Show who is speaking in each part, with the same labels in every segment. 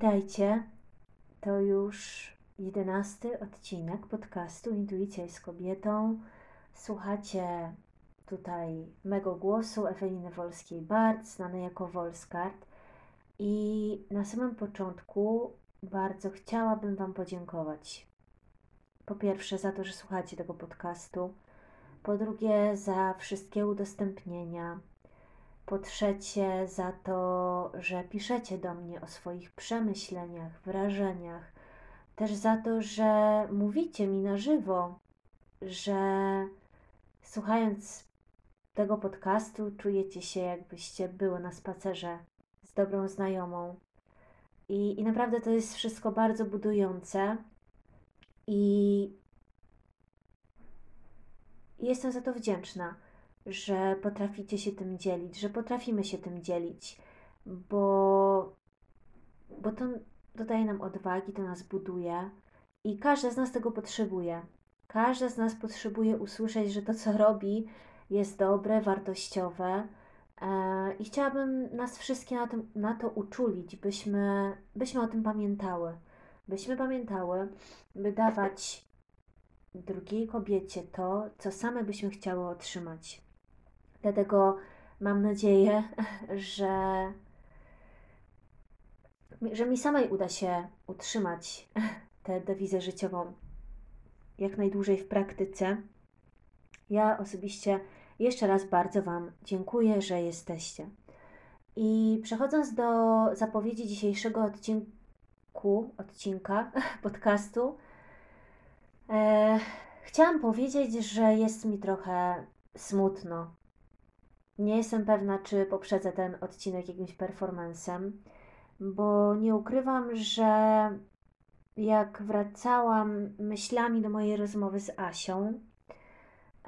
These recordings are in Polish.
Speaker 1: Witajcie. To już jedenasty odcinek podcastu Intuicja jest kobietą. Słuchacie tutaj mego głosu Eweliny Wolskiej-Bart, znanej jako Wolskart. I na samym początku bardzo chciałabym Wam podziękować. Po pierwsze za to, że słuchacie tego podcastu. Po drugie za wszystkie udostępnienia, po trzecie, za to, że piszecie do mnie o swoich przemyśleniach, wrażeniach. Też za to, że mówicie mi na żywo, że słuchając tego podcastu czujecie się, jakbyście były na spacerze z dobrą znajomą. I, I naprawdę to jest wszystko bardzo budujące. I jestem za to wdzięczna że potraficie się tym dzielić, że potrafimy się tym dzielić, bo, bo to dodaje nam odwagi, to nas buduje i każda z nas tego potrzebuje. Każda z nas potrzebuje usłyszeć, że to, co robi, jest dobre, wartościowe. E, I chciałabym nas wszystkie na, na to uczulić, byśmy, byśmy o tym pamiętały. Byśmy pamiętały, by dawać drugiej kobiecie to, co same byśmy chciały otrzymać. Dlatego mam nadzieję, że, że mi samej uda się utrzymać tę dewizę życiową jak najdłużej w praktyce. Ja osobiście jeszcze raz bardzo Wam dziękuję, że jesteście. I przechodząc do zapowiedzi dzisiejszego odcinku, odcinka podcastu, e, chciałam powiedzieć, że jest mi trochę smutno nie jestem pewna, czy poprzedzę ten odcinek jakimś performancem, bo nie ukrywam, że jak wracałam myślami do mojej rozmowy z Asią,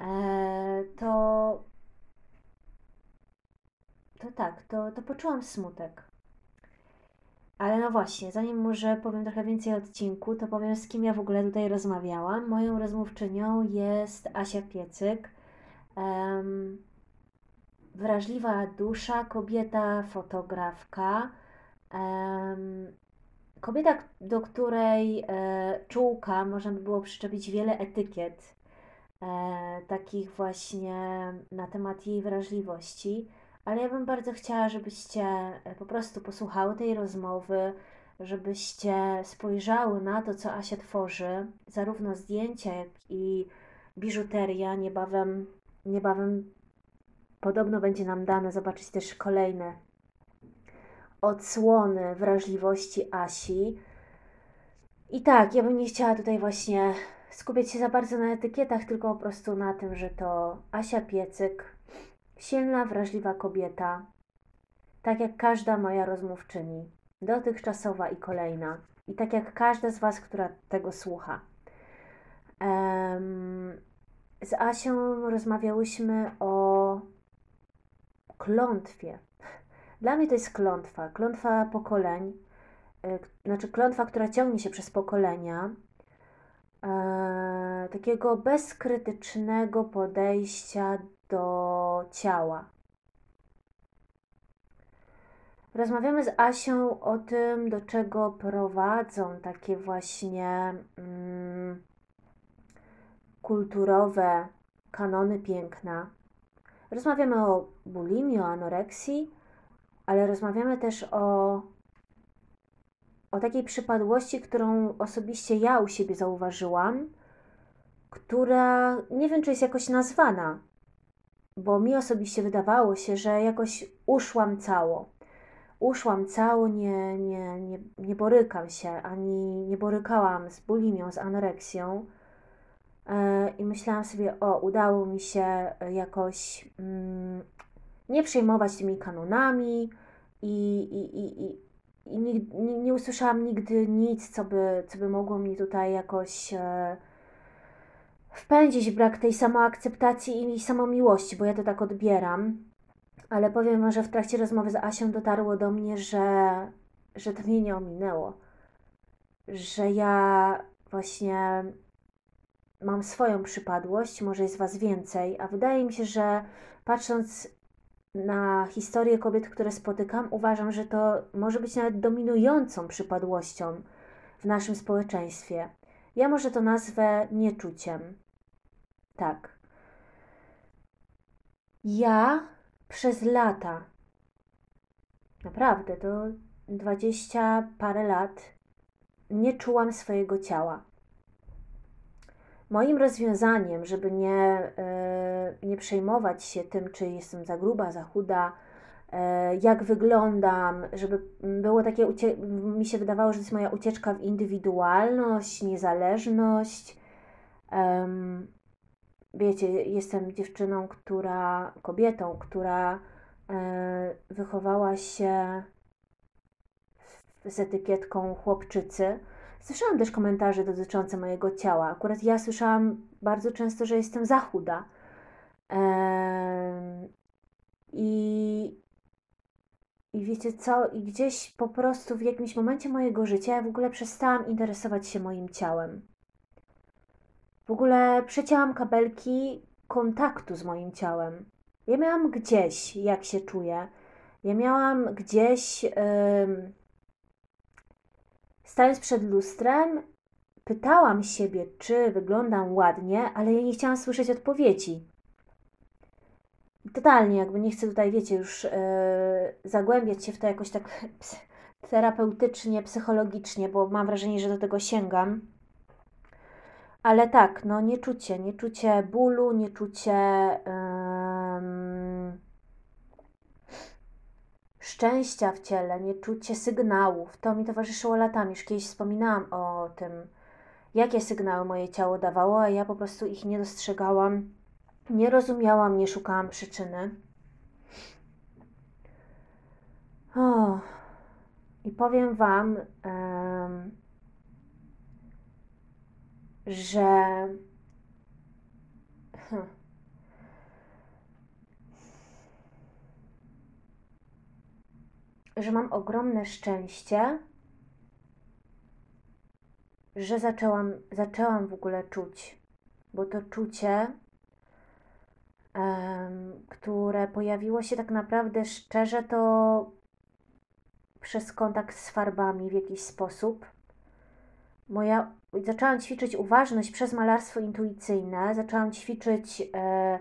Speaker 1: e, to, to tak, to, to poczułam smutek. Ale no właśnie, zanim może powiem trochę więcej o odcinku, to powiem z kim ja w ogóle tutaj rozmawiałam. Moją rozmówczynią jest Asia Piecyk. Um, wrażliwa dusza, kobieta fotografka, kobieta, do której e, czułka można by było przyczepić wiele etykiet, e, takich właśnie na temat jej wrażliwości, ale ja bym bardzo chciała, żebyście e, po prostu posłuchały tej rozmowy, żebyście spojrzały na to, co Asia tworzy, zarówno zdjęcia, jak i biżuteria. Niebawem, niebawem Podobno będzie nam dane zobaczyć też kolejne odsłony wrażliwości Asi. I tak, ja bym nie chciała tutaj właśnie skupiać się za bardzo na etykietach, tylko po prostu na tym, że to Asia Piecyk, silna, wrażliwa kobieta, tak jak każda moja rozmówczyni, dotychczasowa i kolejna. I tak jak każda z Was, która tego słucha. Um, z Asią rozmawiałyśmy o klątwie. Dla mnie to jest klątwa, klątwa pokoleń, e, znaczy klątwa, która ciągnie się przez pokolenia, e, takiego bezkrytycznego podejścia do ciała. Rozmawiamy z Asią o tym, do czego prowadzą takie właśnie mm, kulturowe kanony piękna, Rozmawiamy o bulimii, o anoreksji, ale rozmawiamy też o, o takiej przypadłości, którą osobiście ja u siebie zauważyłam, która nie wiem, czy jest jakoś nazwana, bo mi osobiście wydawało się, że jakoś uszłam cało. Uszłam cało, nie, nie, nie, nie borykam się, ani nie borykałam z bulimią, z anoreksją i myślałam sobie, o, udało mi się jakoś mm, nie przejmować tymi kanonami i, i, i, i, i nie, nie, nie usłyszałam nigdy nic, co by, co by mogło mnie tutaj jakoś e, wpędzić w brak tej samoakceptacji i samomiłości, bo ja to tak odbieram. Ale powiem, że w trakcie rozmowy z Asią dotarło do mnie, że, że to mnie nie ominęło. Że ja właśnie mam swoją przypadłość, może jest Was więcej, a wydaje mi się, że patrząc na historię kobiet, które spotykam, uważam, że to może być nawet dominującą przypadłością w naszym społeczeństwie. Ja może to nazwę nieczuciem. Tak. Ja przez lata, naprawdę to dwadzieścia parę lat, nie czułam swojego ciała. Moim rozwiązaniem, żeby nie, yy, nie przejmować się tym, czy jestem za gruba, za chuda, yy, jak wyglądam, żeby było takie, mi się wydawało, że to jest moja ucieczka w indywidualność, niezależność. Wiecie, jestem dziewczyną, która, kobietą, która wychowała się z etykietką chłopczycy Słyszałam też komentarze dotyczące mojego ciała. Akurat ja słyszałam bardzo często, że jestem za chuda. I, I wiecie co? I gdzieś po prostu w jakimś momencie mojego życia ja w ogóle przestałam interesować się moim ciałem. W ogóle przecięłam kabelki kontaktu z moim ciałem. Ja miałam gdzieś, jak się czuję. Ja miałam gdzieś. Yy, Stając przed lustrem, pytałam siebie, czy wyglądam ładnie, ale ja nie chciałam słyszeć odpowiedzi. Totalnie, jakby nie chcę tutaj, wiecie, już yy, zagłębiać się w to jakoś tak terapeutycznie, psychologicznie, bo mam wrażenie, że do tego sięgam. Ale tak, no nieczucie, nieczucie bólu, nieczucie. Yy, szczęścia w ciele, nieczucie sygnałów. To mi towarzyszyło latami. Już kiedyś wspominałam o tym, jakie sygnały moje ciało dawało, a ja po prostu ich nie dostrzegałam, nie rozumiałam, nie szukałam przyczyny. O, i powiem Wam, um, że. Hmm, że mam ogromne szczęście, że zaczęłam, zaczęłam w ogóle czuć, bo to czucie, um, które pojawiło się tak naprawdę szczerze, to przez kontakt z farbami w jakiś sposób. Moja, zaczęłam ćwiczyć uważność przez malarstwo intuicyjne, zaczęłam ćwiczyć e,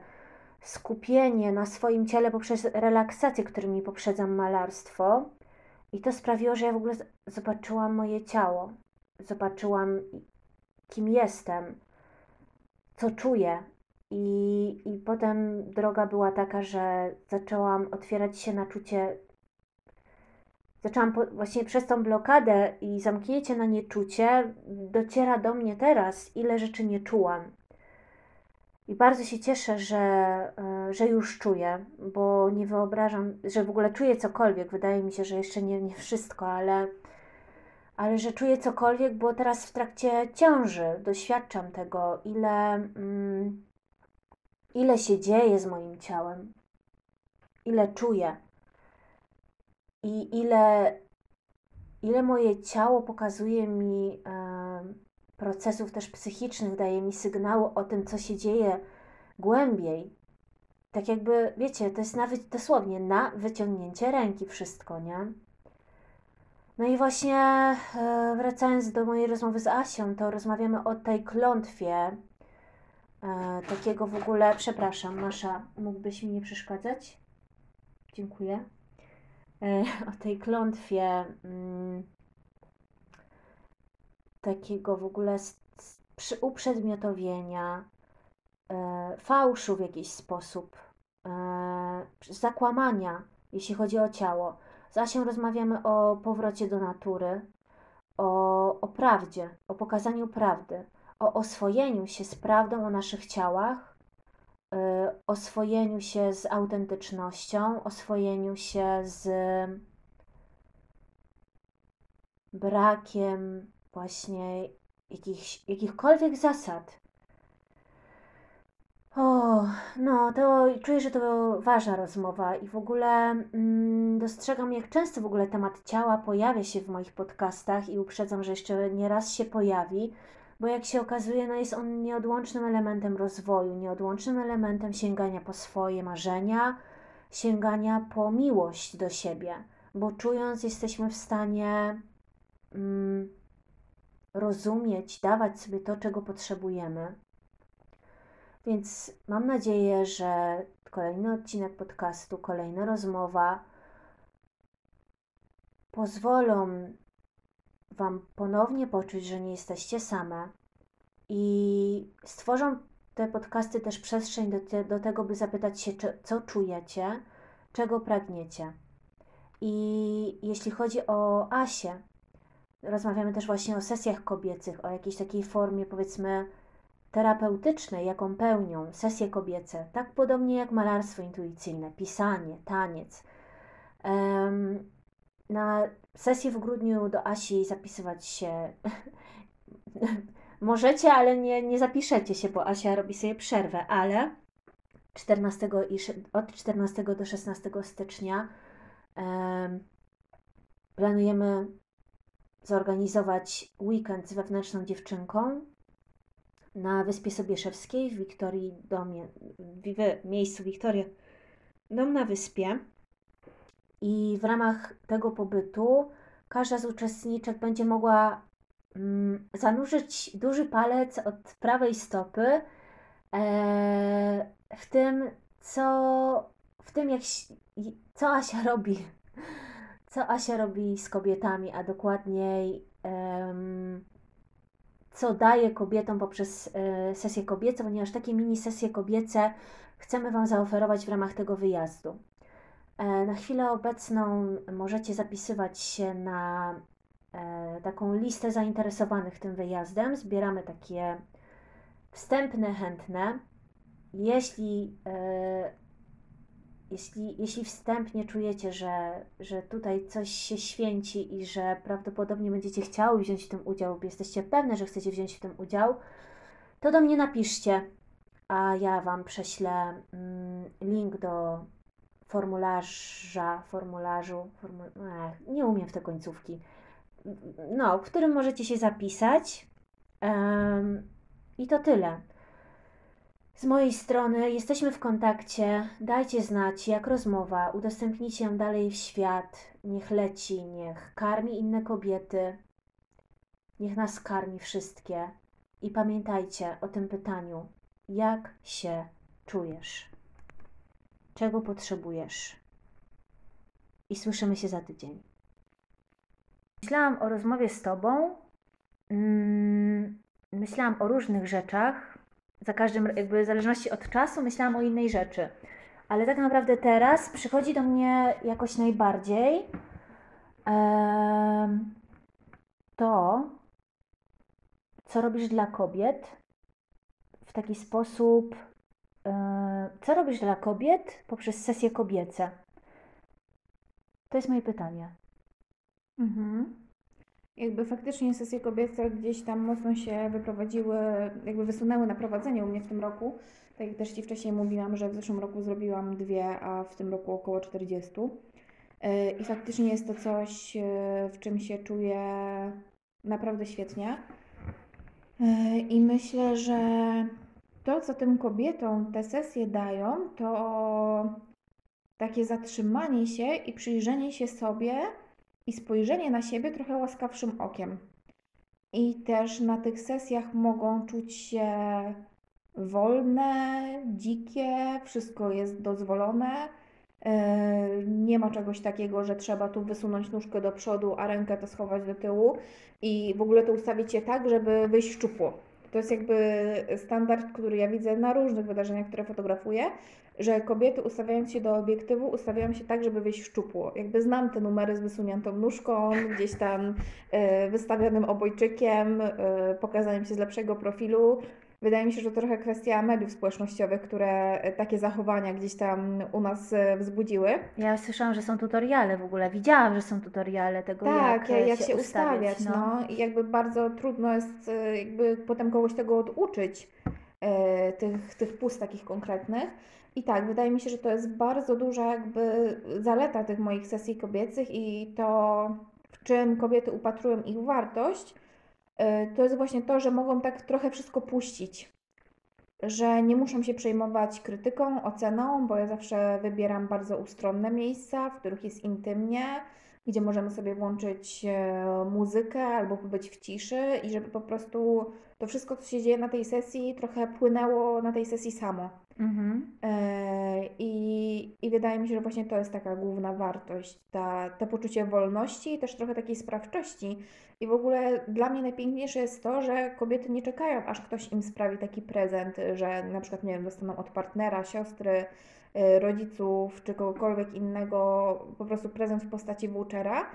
Speaker 1: skupienie na swoim ciele poprzez relaksację, którymi poprzedzam malarstwo. I to sprawiło, że ja w ogóle zobaczyłam moje ciało, zobaczyłam, kim jestem, co czuję. I, I potem droga była taka, że zaczęłam otwierać się na czucie. Zaczęłam po, właśnie przez tą blokadę i zamknięcie na nieczucie, dociera do mnie teraz, ile rzeczy nie czułam. I bardzo się cieszę, że, e, że już czuję, bo nie wyobrażam, że w ogóle czuję cokolwiek. Wydaje mi się, że jeszcze nie, nie wszystko, ale, ale że czuję cokolwiek, bo teraz w trakcie ciąży doświadczam tego, ile, mm, ile się dzieje z moim ciałem, ile czuję i ile, ile moje ciało pokazuje mi. Yy, procesów też psychicznych, daje mi sygnały o tym, co się dzieje głębiej. Tak jakby, wiecie, to jest nawet dosłownie na wyciągnięcie ręki wszystko, nie? No i właśnie e, wracając do mojej rozmowy z Asią, to rozmawiamy o tej klątwie, e, takiego w ogóle, przepraszam, Masza, mógłbyś mi nie przeszkadzać? Dziękuję. E, o tej klątwie mm, takiego w ogóle uprzedmiotowienia, e, fałszu w jakiś sposób, e, zakłamania, jeśli chodzi o ciało. Z rozmawiamy o powrocie do natury, o, o prawdzie, o pokazaniu prawdy, o oswojeniu się z prawdą o naszych ciałach oswojeniu się z autentycznością, oswojeniu się z brakiem właśnie jakichś, jakichkolwiek zasad. O, no to czuję, że to ważna rozmowa i w ogóle mm, dostrzegam, jak często w ogóle temat ciała pojawia się w moich podcastach i uprzedzam, że jeszcze nie raz się pojawi, bo jak się okazuje, no jest on nieodłącznym elementem rozwoju, nieodłącznym elementem sięgania po swoje marzenia, sięgania po miłość do siebie, bo czując jesteśmy w stanie mm, rozumieć, dawać sobie to, czego potrzebujemy. Więc mam nadzieję, że kolejny odcinek podcastu, kolejna rozmowa pozwolą Wam ponownie poczuć, że nie jesteście same i stworzą te podcasty też przestrzeń do, te, do tego, by zapytać się, czy, co czujecie, czego pragniecie. I jeśli chodzi o Asię, rozmawiamy też właśnie o sesjach kobiecych, o jakiejś takiej formie, powiedzmy, terapeutycznej, jaką pełnią sesje kobiece, tak podobnie jak malarstwo intuicyjne, pisanie, taniec. Na sesję w grudniu do Asi zapisywać się możecie, ale nie, nie zapiszecie się, bo Asia robi sobie przerwę, ale 14 i, od 14 do 16 stycznia planujemy zorganizować weekend z wewnętrzną dziewczynką na Wyspie Sobieszewskiej w Wiktorii domie, w miejscu Wiktoria Dom na Wyspie. I w ramach tego pobytu każda z uczestniczek będzie mogła mm, zanurzyć duży palec od prawej stopy e, w tym, co w tym, jak, co Asia robi. Co Asia robi z kobietami, a dokładniej co daje kobietom poprzez e, sesje kobiece, ponieważ takie mini sesje kobiece chcemy Wam zaoferować w ramach tego wyjazdu. E, na chwilę obecną możecie zapisywać się na e, taką listę zainteresowanych tym wyjazdem. Zbieramy takie wstępne, chętne. Jeśli jeśli, jeśli wstępnie czujecie, że, że tutaj coś się święci i że prawdopodobnie będziecie chciały wziąć w tym udział, jesteście pewne, że chcecie wziąć w tym udział, to do mnie napiszcie, a ja Wam prześlę mm, link do formularza, formularzu, formu... Ech, nie umiem w te końcówki, no, w którym możecie się zapisać. Um, I to tyle. Z mojej strony jesteśmy w kontakcie. Dajcie znać, jak rozmowa, udostępnijcie ją dalej w świat. Niech leci, niech karmi inne kobiety, niech nas karmi wszystkie. I pamiętajcie o tym pytaniu: jak się czujesz? Czego potrzebujesz? I słyszymy się za tydzień. Myślałam o rozmowie z Tobą. Mm, myślałam o różnych rzeczach za każdym, jakby w zależności od czasu, myślałam o innej rzeczy. Ale tak naprawdę teraz przychodzi do mnie jakoś najbardziej to, co robisz dla kobiet w taki sposób, co robisz dla kobiet poprzez sesje kobiece? To jest moje pytanie.
Speaker 2: Mhm jakby faktycznie sesje kobiece gdzieś tam mocno się wyprowadziły, jakby wysunęły na prowadzenie u mnie w tym roku. Tak jak też Ci wcześniej mówiłam, że w zeszłym roku zrobiłam dwie, a w tym roku około 40. E, I faktycznie jest to coś, e, w czym się czuję naprawdę świetnie. E, I myślę, że to, co tym kobietom te sesje dają, to takie zatrzymanie się i przyjrzenie się sobie i spojrzenie na siebie trochę łaskawszym okiem. I też na tych sesjach mogą czuć się wolne, dzikie, wszystko jest dozwolone. E, nie ma czegoś takiego, że trzeba tu wysunąć nóżkę do przodu, a rękę to schować do tyłu i w ogóle to ustawić się tak, żeby wyjść szczupło. To jest jakby standard, który ja widzę na różnych wydarzeniach, które fotografuję, że kobiety ustawiając się do obiektywu, ustawiają się tak, żeby wyjść szczupło. Jakby znam te numery z wysuniętą nóżką, gdzieś tam y, wystawionym obojczykiem, y, pokazaniem się z lepszego profilu. Wydaje mi się, że to trochę kwestia mediów społecznościowych, które takie zachowania gdzieś tam u nas e, wzbudziły.
Speaker 1: Ja słyszałam, że są tutoriale w ogóle. Widziałam, że są tutoriale tego,
Speaker 2: tak,
Speaker 1: jak,
Speaker 2: jak
Speaker 1: się,
Speaker 2: się
Speaker 1: ustawiać.
Speaker 2: ustawiać. No. I jakby bardzo trudno jest e, jakby potem kogoś tego oduczyć, e, tych, tych pust takich konkretnych. I tak, wydaje mi się, że to jest bardzo duża jakby zaleta tych moich sesji kobiecych i to, w czym kobiety upatrują ich wartość, to jest właśnie to, że mogą tak trochę wszystko puścić. Że nie muszą się przejmować krytyką, oceną, bo ja zawsze wybieram bardzo ustronne miejsca, w których jest intymnie, gdzie możemy sobie włączyć e, muzykę albo pobyć w ciszy i żeby po prostu to wszystko, co się dzieje na tej sesji, trochę płynęło na tej sesji samo. Mhm. E, i, I wydaje mi się, że właśnie to jest taka główna wartość, ta, to poczucie wolności i też trochę takiej sprawczości. I w ogóle dla mnie najpiękniejsze jest to, że kobiety nie czekają, aż ktoś im sprawi taki prezent, że na przykład, nie wiem, dostaną od partnera, siostry, rodziców czy kogokolwiek innego po prostu prezent w postaci vouchera,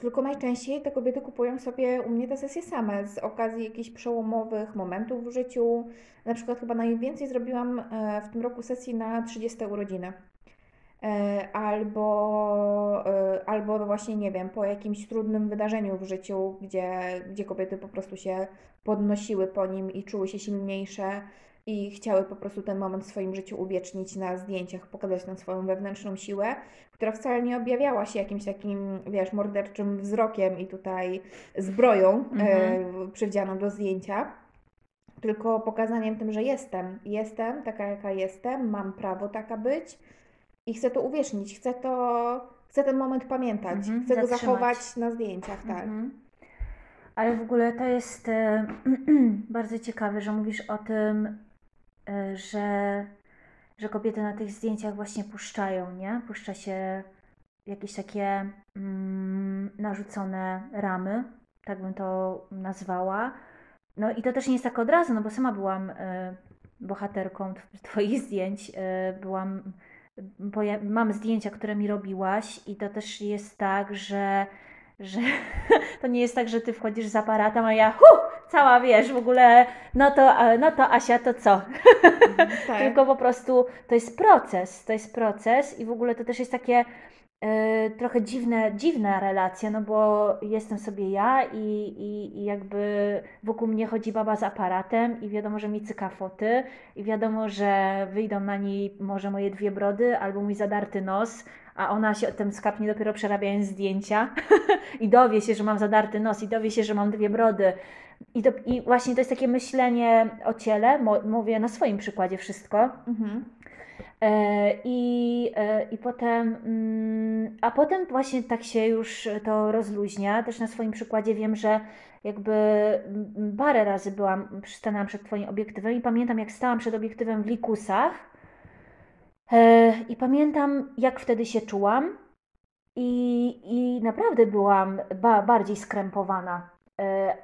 Speaker 2: tylko najczęściej te kobiety kupują sobie u mnie te sesje same z okazji jakichś przełomowych momentów w życiu. Na przykład chyba najwięcej zrobiłam e, w tym roku sesji na 30 urodziny. E, albo, e, albo no właśnie, nie wiem, po jakimś trudnym wydarzeniu w życiu, gdzie, gdzie kobiety po prostu się podnosiły po nim i czuły się silniejsze i chciały po prostu ten moment w swoim życiu uwiecznić na zdjęciach, pokazać tę swoją wewnętrzną siłę, która wcale nie objawiała się jakimś takim, wiesz, morderczym wzrokiem i tutaj zbroją e, mhm. przywdzianą do zdjęcia, tylko pokazaniem tym, że jestem. Jestem taka, jaka jestem, mam prawo taka być i chcę to uwiecznić, chcę to, chcę ten moment pamiętać, mhm, chcę go zachować na zdjęciach, tak. Mhm.
Speaker 1: Ale w ogóle to jest e, bardzo ciekawe, że mówisz o tym, że, że kobiety na tych zdjęciach właśnie puszczają, nie? Puszcza się jakieś takie mm, narzucone ramy, tak bym to nazwała. No i to też nie jest tak od razu, no bo sama byłam e, bohaterką Twoich zdjęć, e, byłam bo ja mam zdjęcia, które mi robiłaś i to też jest tak, że, że to nie jest tak, że ty wchodzisz z aparatem, a ja hu, cała wiesz, w ogóle no to, no to Asia, to co? Tak. Tylko po prostu to jest proces, to jest proces i w ogóle to też jest takie E, trochę dziwne, dziwna relacja, no bo jestem sobie ja i, i, i, jakby wokół mnie chodzi baba z aparatem i wiadomo, że mi cyka foty i wiadomo, że wyjdą na niej może moje dwie brody albo mój zadarty nos, a ona się tym skapnie dopiero przerabiając zdjęcia i dowie się, że mam zadarty nos i dowie się, że mam dwie brody. I, I właśnie to jest takie myślenie o ciele, mówię na swoim przykładzie wszystko. Mhm. E, I, e, I potem, mm, a potem właśnie tak się już to rozluźnia. Też na swoim przykładzie wiem, że jakby parę razy byłam, stanęłam przed Twoim obiektywem i pamiętam, jak stałam przed obiektywem w likusach i pamiętam, jak wtedy się czułam i, i naprawdę byłam ba bardziej skrępowana.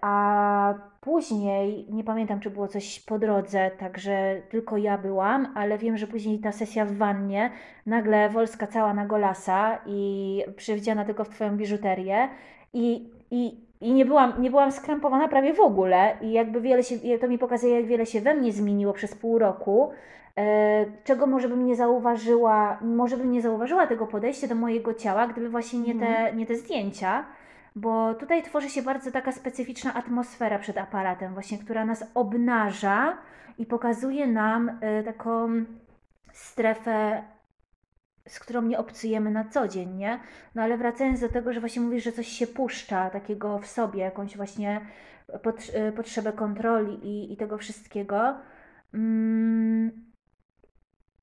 Speaker 1: A Później, nie pamiętam czy było coś po drodze, także tylko ja byłam, ale wiem, że później ta sesja w wannie, nagle Wolska cała na golasa i przywdziana tylko w Twoją biżuterię i, i, i nie, byłam, nie byłam skrępowana prawie w ogóle i jakby wiele się, to mi pokazuje, jak wiele się we mnie zmieniło przez pół roku, e, czego może bym nie zauważyła, może bym nie zauważyła tego podejścia do mojego ciała, gdyby właśnie nie te, mhm. nie te zdjęcia bo tutaj tworzy się bardzo taka specyficzna atmosfera przed aparatem, właśnie, która nas obnaża i pokazuje nam y, taką strefę, z którą nie obcujemy na co dzień, nie? No ale wracając do tego, że właśnie mówisz, że coś się puszcza takiego w sobie, jakąś właśnie y, potrzebę kontroli i, i tego wszystkiego, mm,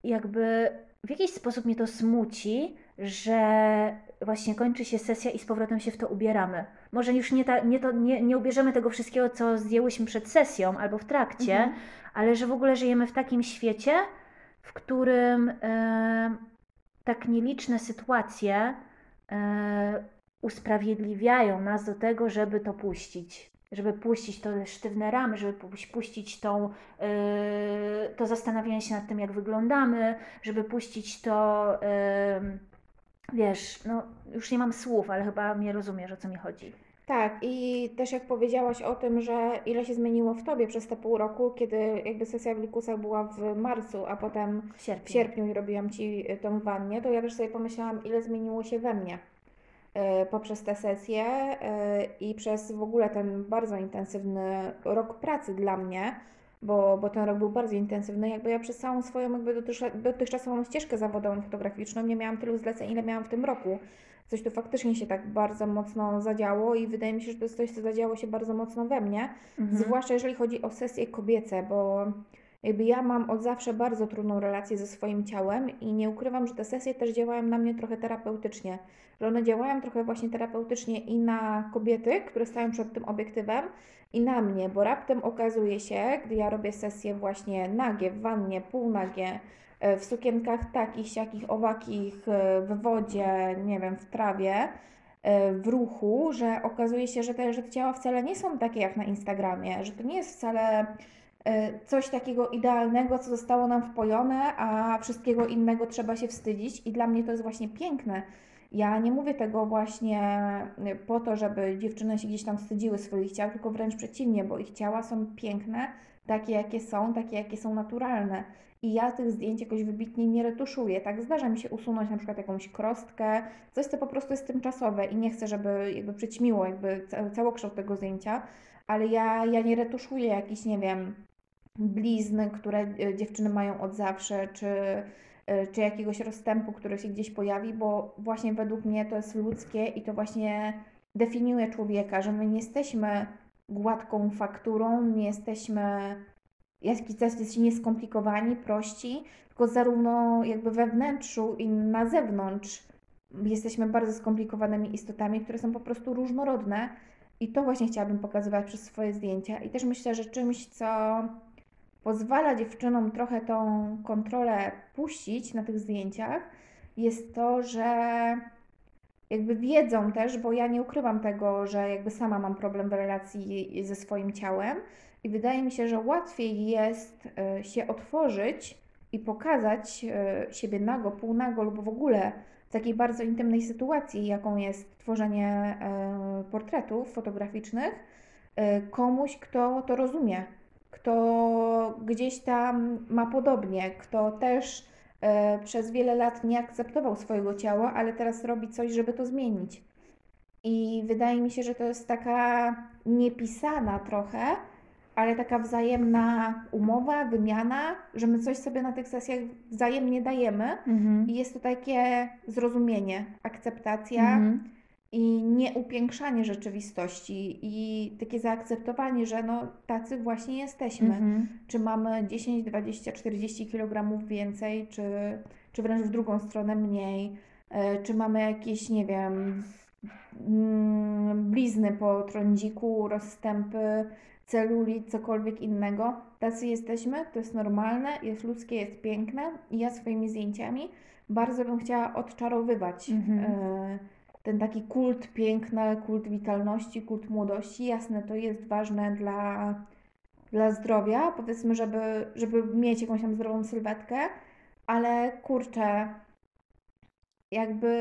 Speaker 1: jakby w jakiś sposób mnie to smuci, że właśnie kończy się sesja i z powrotem się w to ubieramy. Może już nie, ta, nie, to, nie, nie ubierzemy tego wszystkiego, co zdjęłyśmy przed sesją albo w trakcie, mhm. ale że w ogóle żyjemy w takim świecie, w którym e, tak nieliczne sytuacje e, usprawiedliwiają nas do tego, żeby to puścić. Żeby puścić to sztywne ramy, żeby puścić tą, yy, to zastanawianie się nad tym, jak wyglądamy, żeby puścić to. Yy, wiesz, no już nie mam słów, ale chyba mnie rozumiesz, o co mi chodzi.
Speaker 2: Tak, i też jak powiedziałaś o tym, że ile się zmieniło w tobie przez te pół roku, kiedy jakby sesja w Likusach była w marcu, a potem
Speaker 1: W sierpniu.
Speaker 2: w sierpniu i robiłam ci y, tą wannię, to ja też sobie pomyślałam, ile zmieniło się we mnie y, poprzez tę sesję y, i przez w ogóle ten bardzo intensywny rok pracy dla mnie, bo, bo ten rok był bardzo intensywny. Jakby ja przez całą swoją jakby dotychczas- dotychczasową ścieżkę zawodową fotograficzną nie miałam tylu zleceń, ile miałam w tym roku. Coś tu faktycznie się tak bardzo mocno zadziało i wydaje mi się, że to jest coś, co zadziało się bardzo mocno we mnie.
Speaker 1: Mhm.
Speaker 2: Zwłaszcza jeżeli chodzi o sesje kobiece, bo jakby ja mam od zawsze bardzo trudną relację ze swoim ciałem i nie ukrywam, że te sesje też działają na mnie trochę terapeutycznie. Że one działają trochę właśnie terapeutycznie i na kobiety, które stają przed tym obiektywem, i na mnie, bo raptem okazuje się, gdy ja robię sesje właśnie nagie, w wannie, półnagie, w sukienkach takich, siakich, owakich, e, w wodzie, nie wiem, w trawie, e, w ruchu, że okazuje się, że te, że te ciała wcale nie są takie jak na Instagramie, że to nie jest wcale e, coś takiego idealnego, co zostało nam wpojone, a wszystkiego innego trzeba się wstydzić i dla mnie to jest właśnie piękne. Ja nie mówię tego właśnie e, po to, żeby dziewczyny się gdzieś tam wstydziły swoich ciał, tylko wręcz przeciwnie, bo ich ciała są piękne, takie jakie są, takie jakie są naturalne. I ja tych zdjęć jakoś wybitnie nie retuszuję. Tak zdarza mi się usunąć na przykład jakąś krostkę, coś co po prostu jest tymczasowe i nie chcę, żeby jakby przyćmiło jakby ca- całokształt tego zdjęcia, ale ja, ja nie retuszuję jakichś, nie wiem, blizny, które e, dziewczyny mają od zawsze, czy, e, czy jakiegoś rozstępu, który się gdzieś pojawi, bo właśnie według mnie to jest ludzkie i to właśnie definiuje człowieka, że my nie jesteśmy gładką fakturą, nie jesteśmy jakiś jacyś nieskomplikowani, prości, tylko zarówno jakby we wnętrzu i na zewnątrz jesteśmy bardzo skomplikowanymi istotami, które są po prostu różnorodne. I to właśnie chciałabym pokazywać przez swoje zdjęcia. I też myślę, że czymś, co pozwala dziewczynom trochę tą kontrolę puścić na tych zdjęciach, jest to, że jakby wiedzą też, bo ja nie ukrywam tego, że jakby sama mam problem w relacji ze swoim ciałem i wydaje mi się, że łatwiej jest e, się otworzyć i pokazać e, siebie nago, półnago lub w ogóle w takiej bardzo intymnej sytuacji, jaką jest tworzenie e, portretów fotograficznych, komuś, kto to rozumie, kto gdzieś tam ma podobnie, kto też przez wiele lat nie akceptował swojego ciała, ale teraz robi coś, żeby to zmienić. I wydaje mi się, że to jest taka niepisana trochę, ale taka wzajemna umowa, wymiana, że my coś sobie na tych sesjach wzajemnie dajemy
Speaker 1: Mhm.
Speaker 2: i jest to takie zrozumienie, akceptacja
Speaker 1: Mhm.
Speaker 2: i nieupiększanie rzeczywistości i takie zaakceptowanie, że no tacy właśnie jesteśmy.
Speaker 1: Mhm.
Speaker 2: Czy mamy 10, 20, 40 kg więcej, czy, czy wręcz w drugą stronę mniej, e, czy mamy jakieś, nie wiem, mm, blizny po trądziku, rozstępy, celulit, cokolwiek innego. Tacy jesteśmy, to jest normalne, jest ludzkie, jest piękne i ja swoimi zdjęciami bardzo bym chciała odczarowywać
Speaker 1: Mhm.
Speaker 2: e, ten taki kult piękna, kult witalności, kult młodości. Jasne, to jest ważne dla, dla zdrowia, powiedzmy, żeby, żeby mieć jakąś tam zdrową sylwetkę, ale kurczę, jakby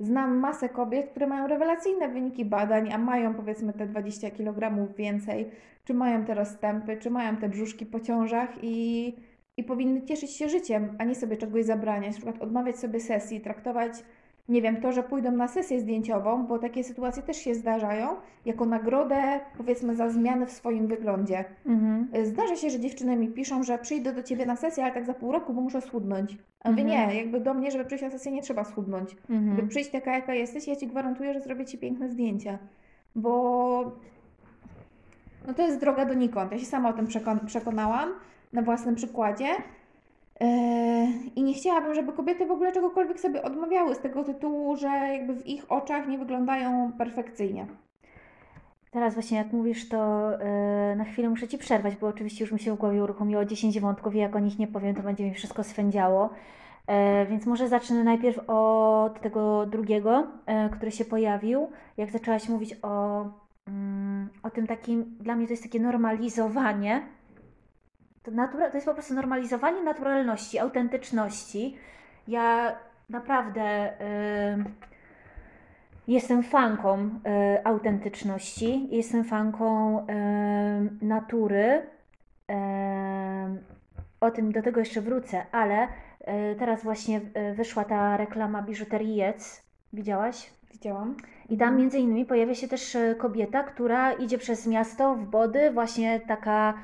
Speaker 2: znam masę kobiet, które mają rewelacyjne wyniki badań, a mają powiedzmy te 20 kg więcej, czy mają te rozstępy, czy mają te brzuszki po ciążach i, i powinny cieszyć się życiem, a nie sobie czegoś zabraniać, na przykład odmawiać sobie sesji, traktować nie wiem, to, że pójdą na sesję zdjęciową, bo takie sytuacje też się zdarzają, jako nagrodę, powiedzmy, za zmiany w swoim wyglądzie.
Speaker 1: Mhm.
Speaker 2: Zdarza się, że dziewczyny mi piszą, że przyjdę do ciebie na sesję, ale tak za pół roku, bo muszę schudnąć. A
Speaker 1: Mhm.
Speaker 2: nie, jakby do mnie, żeby przyjść na sesję, nie trzeba schudnąć.
Speaker 1: Mhm.
Speaker 2: przyjdź taka, jaka jesteś, ja ci gwarantuję, że zrobię ci piękne zdjęcia. Bo no to jest droga donikąd. Ja się sama o tym przekon- przekonałam na własnym przykładzie. I nie chciałabym, żeby kobiety w ogóle czegokolwiek sobie odmawiały z tego tytułu, że jakby w ich oczach nie wyglądają perfekcyjnie.
Speaker 1: Teraz właśnie jak mówisz, to e, na chwilę muszę Ci przerwać, bo oczywiście już mi się w głowie uruchomiło 10 wątków i jak o nich nie powiem, to będzie mi wszystko swędziało. E, więc może zacznę najpierw od tego drugiego, e, który się pojawił. Jak zaczęłaś mówić o, mm, o tym takim, dla mnie to jest takie normalizowanie. To, natura, to jest po prostu normalizowanie naturalności, autentyczności. Ja naprawdę... em, Jestem fanką e, autentyczności, jestem fanką e, natury. E, o tym do tego jeszcze wrócę, ale e, teraz właśnie e, wyszła ta reklama biżuteriec. Widziałaś?
Speaker 2: Widziałam.
Speaker 1: I tam między innymi pojawia się też kobieta, która idzie przez miasto w body, właśnie taka,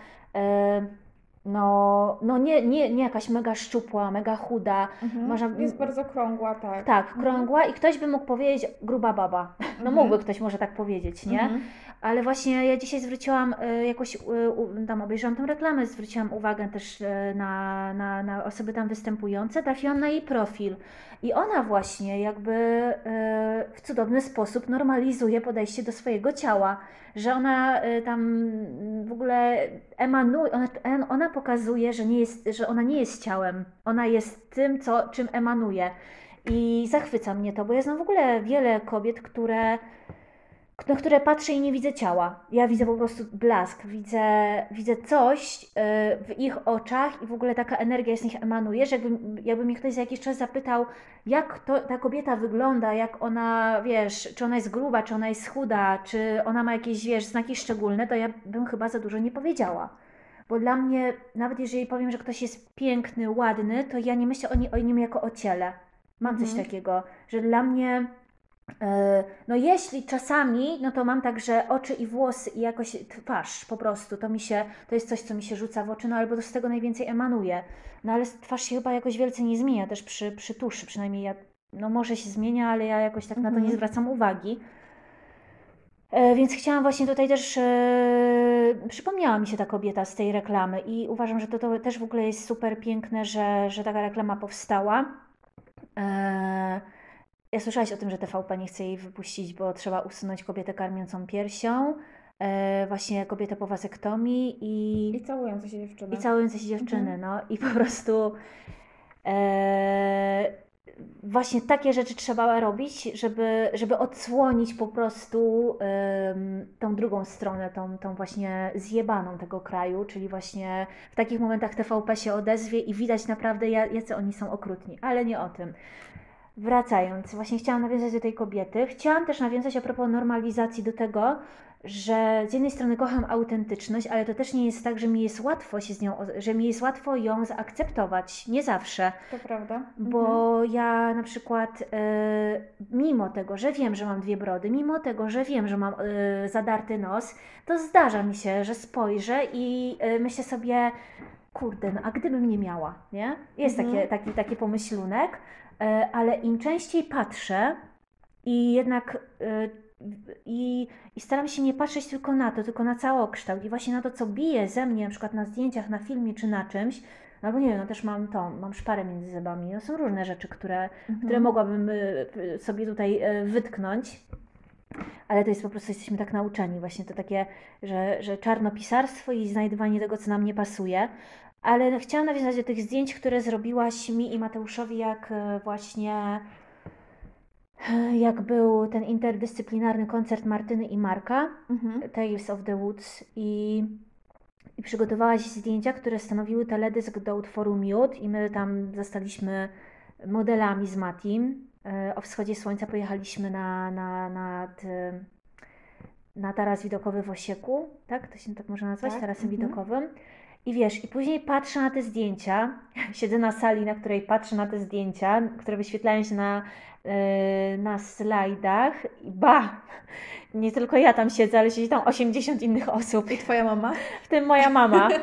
Speaker 1: no, no nie, nie, nie jakaś mega szczupła, mega chuda,
Speaker 2: Mhm.
Speaker 1: Można-
Speaker 2: Jest bardzo okrągła, tak.
Speaker 1: tak,
Speaker 2: Mhm.
Speaker 1: krągła i ktoś by mógł powiedzieć gruba baba. No
Speaker 2: Mhm.
Speaker 1: mógłby ktoś może tak powiedzieć, nie?
Speaker 2: Mhm.
Speaker 1: Ale właśnie ja dzisiaj zwróciłam e, jakoś, e, tam obejrzałam tę reklamę, zwróciłam uwagę też e, na, na, na osoby tam występujące, trafiłam na jej profil. I ona właśnie jakby w cudowny sposób normalizuje podejście do swojego ciała, że ona tam w ogóle emanuje, ona, ona pokazuje, że, nie jest, że ona nie jest ciałem, ona jest tym, co, czym emanuje. I zachwyca mnie to, bo ja znam w ogóle wiele kobiet, które na które patrzę i nie widzę ciała. Ja widzę po prostu blask, widzę, widzę coś e, w ich oczach i w ogóle taka energia z nich emanuje, że jakby, jakby mnie ktoś za jakiś czas zapytał, jak to, ta kobieta wygląda, jak ona, wiesz, czy ona jest gruba, czy ona jest chuda, czy ona ma jakieś, wiesz, znaki szczególne, to ja bym chyba za dużo nie powiedziała. Bo dla mnie, nawet jeżeli powiem, że ktoś jest piękny, ładny, to ja nie myślę o, nie, o nim jako o ciele. Mam coś
Speaker 2: Mhm.
Speaker 1: takiego, że dla mnie E, No jeśli czasami, no to mam także oczy i włosy i jakoś twarz po prostu, to mi się, to jest coś, co mi się rzuca w oczy, no albo z tego najwięcej emanuje. No ale twarz się chyba jakoś wielce nie zmienia też przy, przy tuszy, przynajmniej ja, no może się zmienia, ale ja jakoś tak na to nie
Speaker 2: Mhm.
Speaker 1: zwracam uwagi. E, Więc chciałam właśnie tutaj też, e, przypomniała mi się ta kobieta z tej reklamy i uważam, że to, to też w ogóle jest super piękne, że, że taka reklama powstała. E, ja słyszałaś o tym, że TVP nie chce jej wypuścić, bo trzeba usunąć kobietę karmiącą piersią, właśnie kobietę po wazektomii i,
Speaker 2: I całujące się dziewczyny.
Speaker 1: i całujące się dziewczyny,
Speaker 2: Mhm.
Speaker 1: no i po prostu e, właśnie takie rzeczy trzeba robić, żeby, żeby odsłonić po prostu tą drugą stronę, tą, tą właśnie zjebaną tego kraju, czyli właśnie w takich momentach TVP się odezwie i widać naprawdę, ja- jacy oni są okrutni, ale nie o tym. Wracając, właśnie chciałam nawiązać do tej kobiety. Chciałam też nawiązać a propos normalizacji do tego, że z jednej strony kocham autentyczność, ale to też nie jest tak, że mi jest łatwo się z nią, że mi jest łatwo ją zaakceptować. Nie zawsze.
Speaker 2: To prawda. Mhm.
Speaker 1: Bo ja na przykład, e, mimo tego, że wiem, że mam dwie brody, mimo tego, że wiem, że mam e, zadarty nos, to zdarza mi się, że spojrzę i e, myślę sobie, kurde, no a gdybym nie miała, nie? Jest
Speaker 2: Mhm.
Speaker 1: takie, taki, taki pomyślunek, ale im częściej patrzę i jednak e, i, i staram się nie patrzeć tylko na to, tylko na całokształt i właśnie na to, co bije ze mnie, na przykład na zdjęciach, na filmie czy na czymś, albo nie wiem, no też mam tą, mam szparę między zębami, no są różne rzeczy, które,
Speaker 2: Mhm.
Speaker 1: które mogłabym y, sobie tutaj wytknąć. Ale to jest po prostu, jesteśmy tak nauczeni, właśnie to takie, że, że czarnopisarstwo i znajdywanie tego, co nam nie pasuje. Ale chciałam nawiązać do tych zdjęć, które zrobiłaś mi i Mateuszowi, jak e, właśnie e, jak był ten interdyscyplinarny koncert Martyny i Marka,
Speaker 2: Mhm.
Speaker 1: Tales of the Woods i, i przygotowałaś zdjęcia, które stanowiły teledysk do utworu Miód i my tam zostaliśmy modelami z Matim. E, O wschodzie słońca pojechaliśmy na, na, nad, e, na taras widokowy w Osieku, tak? To się tak można nazwać,
Speaker 2: Tak,
Speaker 1: tarasem
Speaker 2: mhm.
Speaker 1: widokowym. I wiesz, i później patrzę na te zdjęcia, siedzę na sali, na której patrzę na te zdjęcia, które wyświetlają się na, e, na slajdach i ba, nie tylko ja tam siedzę, ale siedzi tam 80 innych osób,
Speaker 2: I twoja mama?
Speaker 1: w tym moja mama.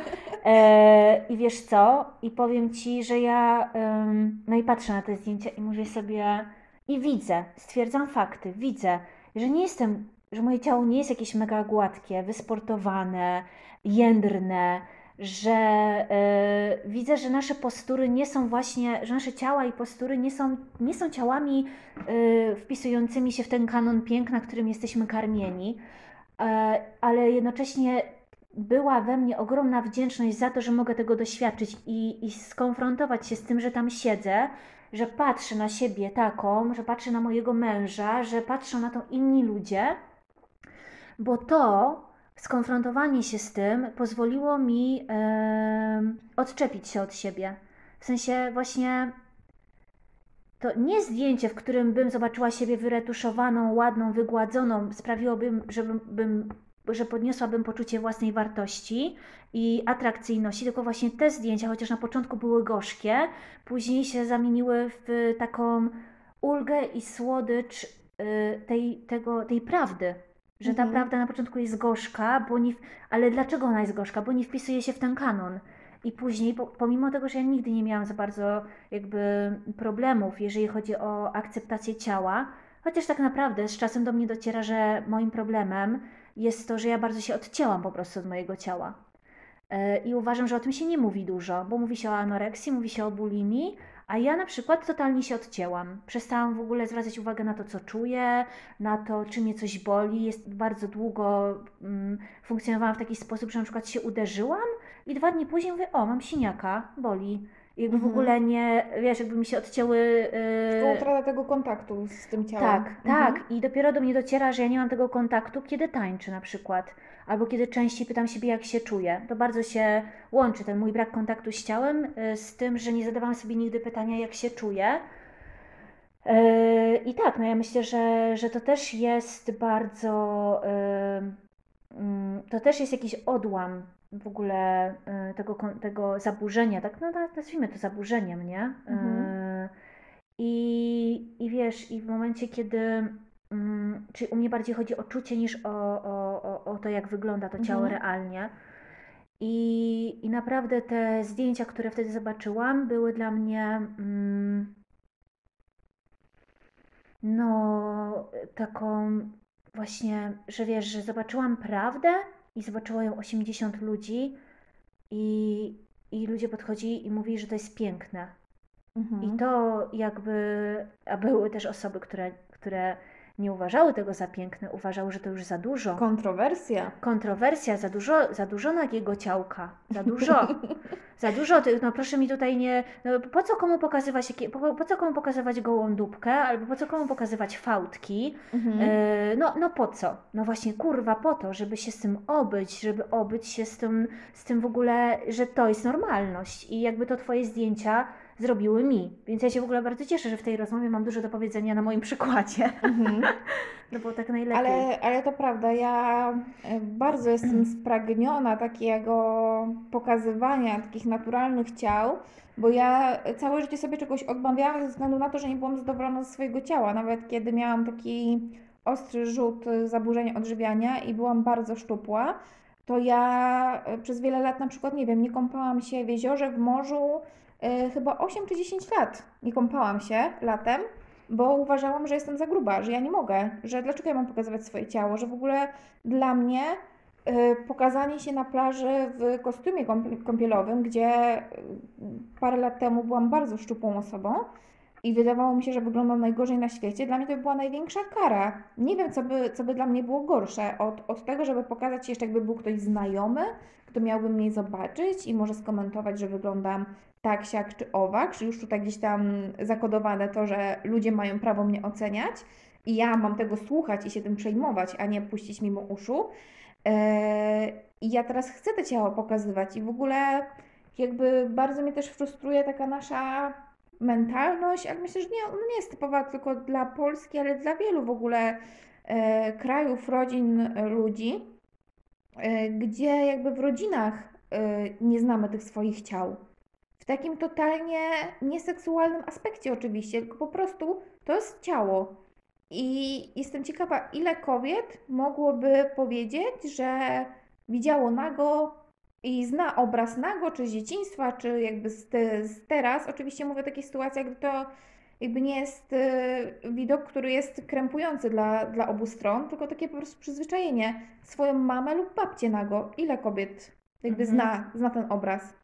Speaker 1: E, I wiesz co? I powiem ci, że ja em, no i patrzę na te zdjęcia i mówię sobie i widzę, stwierdzam fakty, widzę, że nie jestem, że moje ciało nie jest jakieś mega gładkie, wysportowane, jędrne, że e, widzę, że nasze postury nie są właśnie, że nasze ciała i postury nie są, nie są ciałami e, wpisującymi się w ten kanon piękna, którym jesteśmy karmieni, e, ale jednocześnie była we mnie ogromna wdzięczność za to, że mogę tego doświadczyć i, i skonfrontować się z tym, że tam siedzę, że patrzę na siebie taką, że patrzę na mojego męża, że patrzą na to inni ludzie, bo to skonfrontowanie się z tym pozwoliło mi em, odczepić się od siebie. W sensie właśnie to nie zdjęcie, w którym bym zobaczyła siebie wyretuszowaną, ładną, wygładzoną, sprawiłoby, żebym bym, że podniosłabym poczucie własnej wartości i atrakcyjności, tylko właśnie te zdjęcia, chociaż na początku były gorzkie, później się zamieniły w taką ulgę i słodycz y, tej, tego, tej prawdy. Że ta
Speaker 2: Mhm.
Speaker 1: prawda na początku jest gorzka, bo nie, ale dlaczego ona jest gorzka? Bo nie wpisuje się w ten kanon. I później, po- pomimo tego, że ja nigdy nie miałam za bardzo jakby problemów, jeżeli chodzi o akceptację ciała, chociaż tak naprawdę z czasem do mnie dociera, że moim problemem jest to, że ja bardzo się odcięłam po prostu od mojego ciała. E, I uważam, że o tym się nie mówi dużo, bo mówi się o anoreksji, mówi się o bulimii, a ja na przykład totalnie się odcięłam. Przestałam w ogóle zwracać uwagę na to, co czuję, na to, czy mnie coś boli. Jest bardzo długo mm, funkcjonowałam w taki sposób, że na przykład się uderzyłam i dwa dni później mówię, o, mam siniaka, boli. Jakby w
Speaker 2: Mhm.
Speaker 1: ogóle nie, wiesz, jakby mi się odcięły... Yy,
Speaker 2: utrata tego kontaktu z tym ciałem.
Speaker 1: tak,
Speaker 2: Mhm.
Speaker 1: tak. I dopiero do mnie dociera, że ja nie mam tego kontaktu, kiedy tańczę na przykład. Albo kiedy częściej pytam siebie, jak się czuję. To bardzo się łączy, ten mój brak kontaktu z ciałem, y, z tym, że nie zadawałam sobie nigdy pytania, jak się czuję. Yy, I tak, no ja myślę, że, że to też jest bardzo. yy, mm, To też jest jakiś odłam w ogóle tego, tego zaburzenia, tak? No na- nazwijmy to zaburzeniem, nie?
Speaker 2: Mhm.
Speaker 1: I, I wiesz, i w momencie, kiedy. Mm, Czyli u mnie bardziej chodzi o czucie niż o, o, o, o to, jak wygląda to ciało
Speaker 2: Mhm.
Speaker 1: realnie. I, I naprawdę te zdjęcia, które wtedy zobaczyłam, były dla mnie. Mm, no, taką właśnie, że wiesz, że zobaczyłam prawdę i zobaczyło ją 80 ludzi i, i ludzie podchodzili i mówili, że to jest piękne.
Speaker 2: Mhm.
Speaker 1: I to jakby, a były też osoby, które, które nie uważały tego za piękne, uważały, że to już za dużo.
Speaker 2: Kontrowersja.
Speaker 1: Kontrowersja, za dużo, za dużo nagiego ciałka, za dużo. Za dużo, no proszę mi tutaj nie, no po co komu pokazywać, po, po co komu pokazywać gołą dupkę, albo po co komu pokazywać fałdki,
Speaker 2: Mhm.
Speaker 1: E, no, no po co? No właśnie, kurwa, po to, żeby się z tym obyć, żeby obyć się z tym, z tym w ogóle, że to jest normalność i jakby to Twoje zdjęcia zrobiły mi. Więc ja się w ogóle bardzo cieszę, że w tej rozmowie mam dużo do powiedzenia na moim przykładzie,
Speaker 2: Mhm.
Speaker 1: no bo tak najlepiej.
Speaker 2: Ale, ale to prawda, ja e, bardzo jestem spragniona takiego pokazywania takich naturalnych ciał, bo ja całe życie sobie czegoś odmawiałam ze względu na to, że nie byłam zadowolona ze swojego ciała. Nawet kiedy miałam taki ostry rzut zaburzeń odżywiania i byłam bardzo szczupła, to ja e, przez wiele lat na przykład, nie wiem, nie kąpałam się w jeziorze, w morzu, chyba 8 czy 10 lat nie kąpałam się latem bo uważałam, że jestem za gruba, że ja nie mogę, że dlaczego ja mam pokazywać swoje ciało, że w ogóle dla mnie y, pokazanie się na plaży w kostiumie kąp- kąpielowym, gdzie y, parę lat temu byłam bardzo szczupłą osobą i wydawało mi się, że wyglądam najgorzej na świecie, dla mnie to by była największa kara. Nie wiem, co by, co by dla mnie było gorsze od, od tego, żeby pokazać się jeszcze jakby był ktoś znajomy, kto miałby mnie zobaczyć i może skomentować, że wyglądam tak, siak czy owak, już tutaj gdzieś tam zakodowane to, że ludzie mają prawo mnie oceniać i ja mam tego słuchać i się tym przejmować, a nie puścić mimo uszu. Eee, I ja teraz chcę te ciało pokazywać i w ogóle jakby bardzo mnie też frustruje taka nasza mentalność, ale myślę, że nie, nie jest typowa tylko dla Polski, ale dla wielu w ogóle e, krajów, rodzin, ludzi, e, gdzie jakby w rodzinach nie znamy tych swoich ciał. W takim totalnie nieseksualnym aspekcie oczywiście, tylko po prostu to jest ciało. I jestem ciekawa, ile kobiet mogłoby powiedzieć, że widziało nago i zna obraz nago, czy z dzieciństwa, czy jakby z, te, z teraz. Oczywiście mówię o takich sytuacjach, gdy to jakby nie jest y, widok, który jest krępujący dla, dla obu stron, tylko takie po prostu przyzwyczajenie. Swoją mamę lub babcię nago. Ile kobiet jakby
Speaker 1: Mhm.
Speaker 2: zna, zna ten obraz?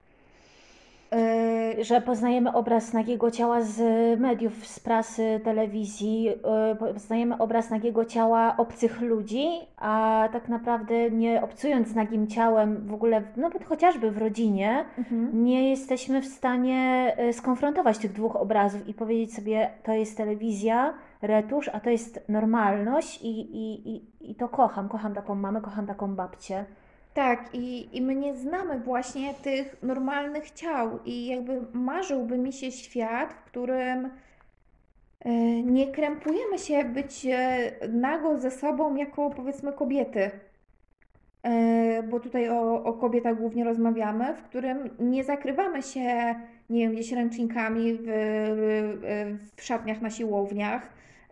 Speaker 2: Y,
Speaker 1: że poznajemy obraz nagiego ciała z mediów, z prasy, telewizji, yy, poznajemy obraz nagiego ciała obcych ludzi, a tak naprawdę nie obcując z nagim ciałem w ogóle, nawet chociażby w rodzinie,
Speaker 2: mhm.
Speaker 1: nie jesteśmy w stanie y, skonfrontować tych dwóch obrazów i powiedzieć sobie, to jest telewizja, retusz, a to jest normalność i, i, i, i to kocham. Kocham taką mamę, kocham taką babcię.
Speaker 2: Tak, i, i my nie znamy właśnie tych normalnych ciał, i jakby marzyłby mi się świat, w którym e, nie krępujemy się być e, nago ze sobą jako powiedzmy kobiety. E, bo tutaj o, o kobietach głównie rozmawiamy, w którym nie zakrywamy się, nie wiem, gdzieś ręcznikami w, w, szatniach na siłowniach,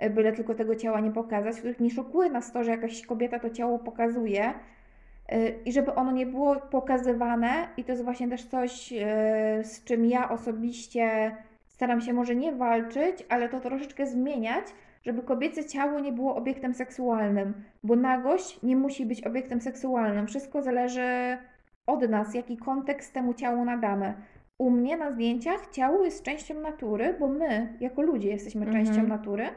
Speaker 2: byle tylko tego ciała nie pokazać, w których nie szokuje nas to, że jakaś kobieta to ciało pokazuje i żeby ono nie było pokazywane i to jest właśnie też coś, z czym ja osobiście staram się może nie walczyć, ale to troszeczkę zmieniać, żeby kobiece ciało nie było obiektem seksualnym, bo nagość nie musi być obiektem seksualnym. Wszystko zależy od nas, jaki kontekst temu ciału nadamy. U mnie na zdjęciach ciało jest częścią natury, bo my, jako ludzie, jesteśmy mhm. częścią natury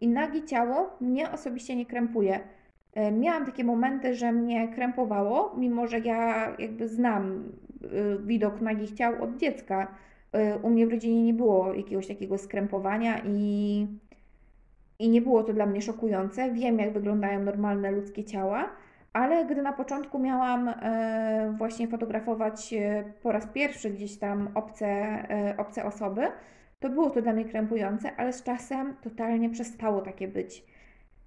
Speaker 2: i nagie ciało mnie osobiście nie krępuje. E, miałam takie momenty, że mnie krępowało, mimo że ja jakby znam y, widok nagich ciał od dziecka. E, u mnie w rodzinie nie było jakiegoś takiego skrępowania i i nie było to dla mnie szokujące. Wiem, jak wyglądają normalne ludzkie ciała, ale gdy na początku miałam e, właśnie fotografować po raz pierwszy gdzieś tam obce, obce osoby, to było to dla mnie krępujące, ale z czasem totalnie przestało takie być.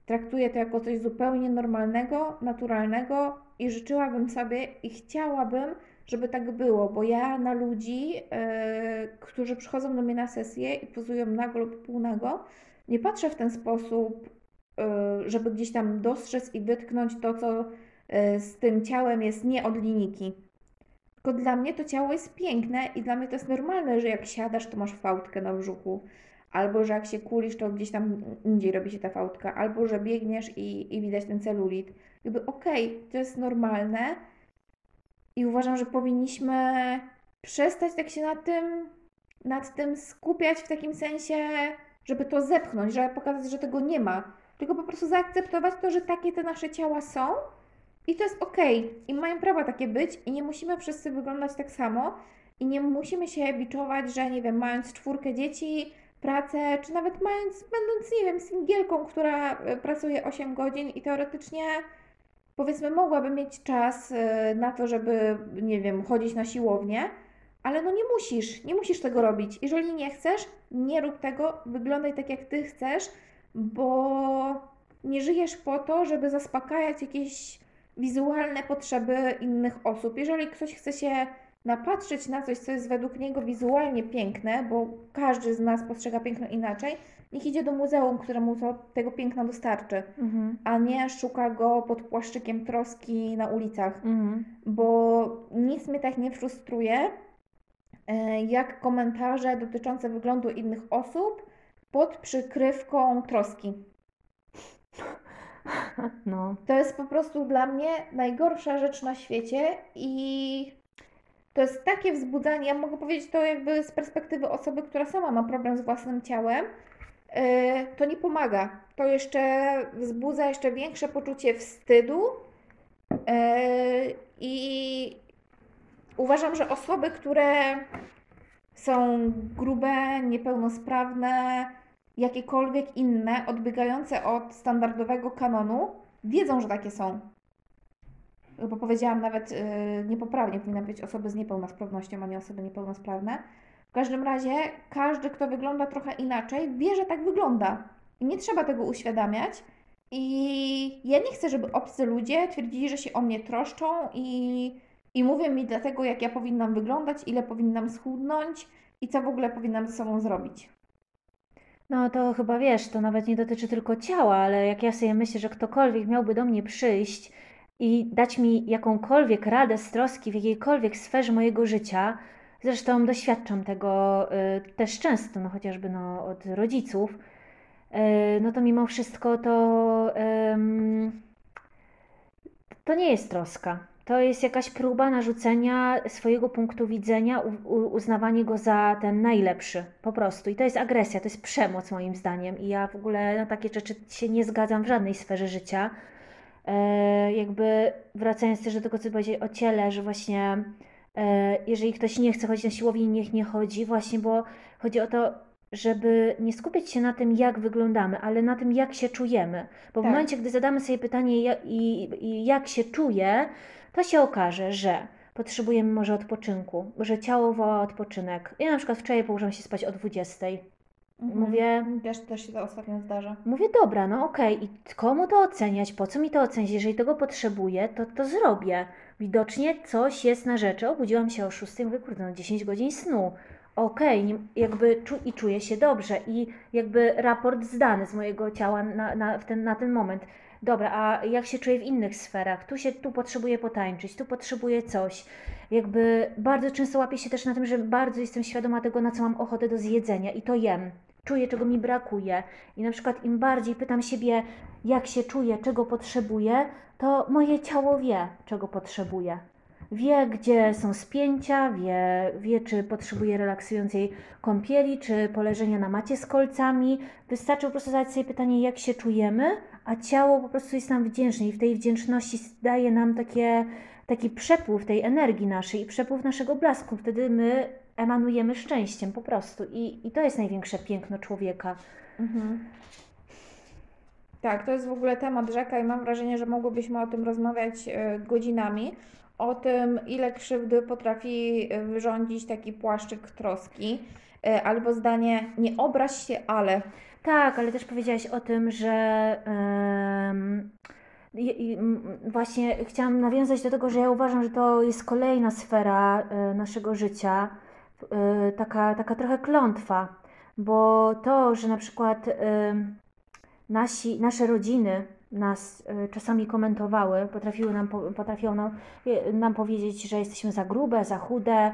Speaker 2: Traktuję to jako coś zupełnie normalnego, naturalnego i życzyłabym sobie i chciałabym, żeby tak było, bo ja na ludzi, którzy przychodzą do mnie na sesję i pozują nago lub półnago, nie patrzę w ten sposób, y, żeby gdzieś tam dostrzec i wytknąć to, co y, z tym ciałem jest nie od linijki. Tylko dla mnie to ciało jest piękne i dla mnie to jest normalne, że jak siadasz, to masz fałdkę na brzuchu. Albo że jak się kulisz, to gdzieś tam indziej robi się ta fałdka. Albo że biegniesz i, i widać ten celulit. Jakby okej, okay, to jest normalne i uważam, że powinniśmy przestać tak się nad tym, nad tym skupiać w takim sensie żeby to zepchnąć, żeby pokazać, że tego nie ma, tylko po prostu zaakceptować to, że takie te nasze ciała są i to jest ok. I mają prawo takie być i nie musimy wszyscy wyglądać tak samo i nie musimy się biczować, że nie wiem, mając czwórkę dzieci, pracę, czy nawet mając, będąc, nie wiem, singielką, która e, pracuje 8 godzin i teoretycznie powiedzmy mogłaby mieć czas e, na to, żeby, nie wiem, chodzić na siłownię, ale no nie musisz, nie musisz tego robić. Jeżeli nie chcesz, nie rób tego, wyglądaj tak jak ty chcesz, bo nie żyjesz po to, żeby zaspokajać jakieś wizualne potrzeby innych osób. Jeżeli ktoś chce się napatrzeć na coś, co jest według niego wizualnie piękne, bo każdy z nas postrzega piękno inaczej, niech idzie do muzeum, któremu to, tego piękna dostarczy, mhm. a nie szuka go pod płaszczykiem troski na ulicach, mhm. bo nic mnie tak nie frustruje, E, jak komentarze dotyczące wyglądu innych osób pod przykrywką troski. No. To jest po prostu dla mnie najgorsza rzecz na świecie i to jest takie wzbudzanie, ja mogę powiedzieć to jakby z perspektywy osoby, która sama ma problem z własnym ciałem, e, to nie pomaga. To jeszcze wzbudza jeszcze większe poczucie wstydu e, i uważam, że osoby, które są grube, niepełnosprawne, jakiekolwiek inne, odbiegające od standardowego kanonu, wiedzą, że takie są. Bo powiedziałam nawet yy, niepoprawnie, powinna być osoby z niepełnosprawnością, a nie osoby niepełnosprawne. W każdym razie każdy, kto wygląda trochę inaczej, wie, że tak wygląda. I nie trzeba tego uświadamiać. I ja nie chcę, żeby obcy ludzie twierdzili, że się o mnie troszczą i i mówią mi dlatego, jak ja powinnam wyglądać, ile powinnam schudnąć i co w ogóle powinnam ze sobą zrobić.
Speaker 1: No to chyba wiesz, to nawet nie dotyczy tylko ciała, ale jak ja sobie myślę, że ktokolwiek miałby do mnie przyjść i dać mi jakąkolwiek radę z troski w jakiejkolwiek sferze mojego życia, zresztą doświadczam tego y, też często, no chociażby no, od rodziców, y, no to mimo wszystko to, to nie jest troska to jest jakaś próba narzucenia swojego punktu widzenia, uznawanie go za ten najlepszy, po prostu. I to jest agresja, to jest przemoc moim zdaniem. I ja w ogóle na takie rzeczy się nie zgadzam w żadnej sferze życia. E, jakby wracając też do tego, co powiedzieć o ciele, że właśnie e, jeżeli ktoś nie chce chodzić na siłownię, niech nie chodzi, właśnie, bo chodzi o to, żeby nie skupiać się na tym, jak wyglądamy, ale na tym, jak się czujemy. Bo tak. w momencie, gdy zadamy sobie pytanie, jak, i, i jak się czuję, to się okaże, że potrzebujemy może odpoczynku, że ciało woła odpoczynek. Ja na przykład wczoraj położyłam się spać o 20.
Speaker 2: Mhm.
Speaker 1: Mówię,
Speaker 2: Też, też się to ostatnio zdarza.
Speaker 1: mówię, dobra, no okej, i komu to oceniać, po co mi to oceniać, jeżeli tego potrzebuję, to to zrobię. Widocznie coś jest na rzeczy. Obudziłam się o 6, mówię, kurde, no 10 godzin snu. Okej, nie- jakby czu, i czuję się dobrze i jakby raport zdany z mojego ciała na, na, w ten, na ten moment. Dobra, a jak się czuję w innych sferach? Tu się, tu potrzebuję potańczyć, tu potrzebuję coś. Jakby bardzo często łapię się też na tym, że bardzo jestem świadoma tego, na co mam ochotę do zjedzenia i to jem. Czuję, czego mi brakuje. I na przykład im bardziej pytam siebie, jak się czuję, czego potrzebuję, to moje ciało wie, czego potrzebuje. Wie, gdzie są spięcia, wie, wie, czy potrzebuje relaksującej kąpieli, czy poleżenia na macie z kolcami. Wystarczy po prostu zadać sobie pytanie, jak się czujemy, a ciało po prostu jest nam wdzięczne i w tej wdzięczności daje nam takie, taki przepływ tej energii naszej i przepływ naszego blasku. Wtedy my emanujemy szczęściem po prostu i, i to jest największe piękno człowieka.
Speaker 2: Mhm. Tak, to jest w ogóle temat rzeka i mam wrażenie, że mogłybyśmy o tym rozmawiać e, godzinami. O tym, ile krzywdy potrafi e, wyrządzić taki płaszczyk troski. E, Albo zdanie, nie obraź się, ale.
Speaker 1: Tak, ale też powiedziałaś o tym, że em, i, i, właśnie chciałam nawiązać do tego, że ja uważam, że to jest kolejna sfera e, naszego życia, taka, taka trochę klątwa, bo to, że na przykład em, nasi, nasze rodziny nas e, czasami komentowały, potrafiły nam, po- potrafią nam, nam powiedzieć, że jesteśmy za grube, za chude,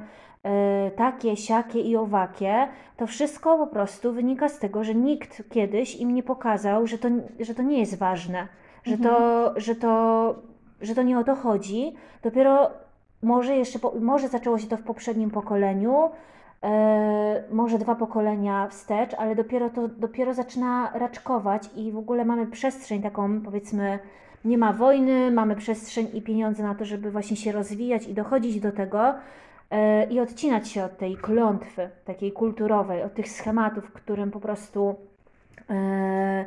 Speaker 1: takie, siakie i owakie, to wszystko po prostu wynika z tego, że nikt kiedyś im nie pokazał, że to, że to nie jest ważne, że, to, że, to, że to nie o to chodzi. Dopiero może jeszcze, po, może zaczęło się to w poprzednim pokoleniu, e, może dwa pokolenia wstecz, ale dopiero to dopiero zaczyna raczkować i w ogóle mamy przestrzeń taką, powiedzmy, nie ma wojny, mamy przestrzeń i pieniądze na to, żeby właśnie się rozwijać i dochodzić do tego e, i odcinać się od tej klątwy takiej kulturowej, od tych schematów, którym po prostu e,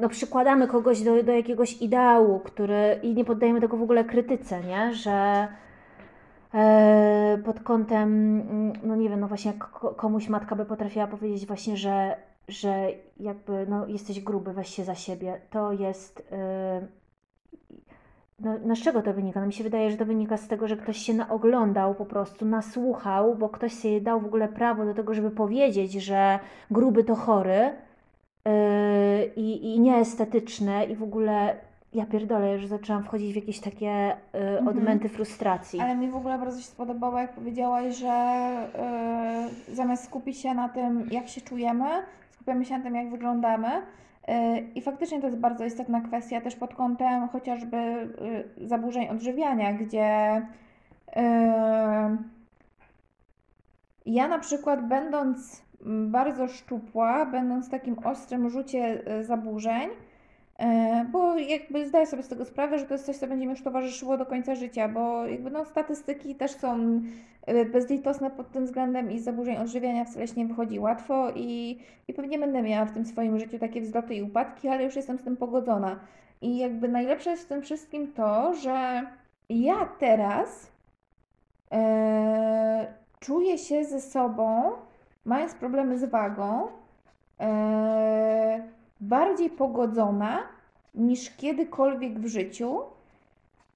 Speaker 1: no, przykładamy kogoś do, do jakiegoś ideału, który i nie poddajemy tego w ogóle krytyce, nie? Że e, pod kątem, mm, no nie wiem, no właśnie jak ko- komuś matka by potrafiła powiedzieć właśnie, że, że jakby no jesteś gruby, weź się za siebie, to jest e, no, no z czego to wynika? No mi się wydaje, że to wynika z tego, że ktoś się naoglądał po prostu, nasłuchał, bo ktoś sobie dał w ogóle prawo do tego, żeby powiedzieć, że gruby to chory i, i nieestetyczne i w ogóle ja pierdolę, że zaczęłam wchodzić w jakieś takie yy,
Speaker 2: Mhm.
Speaker 1: odmęty frustracji.
Speaker 2: Ale mi w ogóle bardzo się spodobało, jak powiedziałaś, że e, zamiast skupić się na tym, jak się czujemy, skupiamy się na tym, jak wyglądamy. E, I faktycznie to jest bardzo istotna kwestia też pod kątem chociażby e, zaburzeń odżywiania, gdzie ja na przykład będąc bardzo szczupła, będąc w takim ostrym rzucie e, zaburzeń, E, Bo jakby zdaję sobie z tego sprawę, że to jest coś, co będzie mi już towarzyszyło do końca życia, bo jakby no statystyki też są e, bezlitosne pod tym względem i zaburzeń odżywiania wcale się nie wychodzi łatwo i, i pewnie będę miała w tym swoim życiu takie wzloty i upadki, ale już jestem z tym pogodzona. I jakby najlepsze jest w tym wszystkim to, że ja teraz czuję się ze sobą, mając problemy z wagą, e, bardziej pogodzona niż kiedykolwiek w życiu.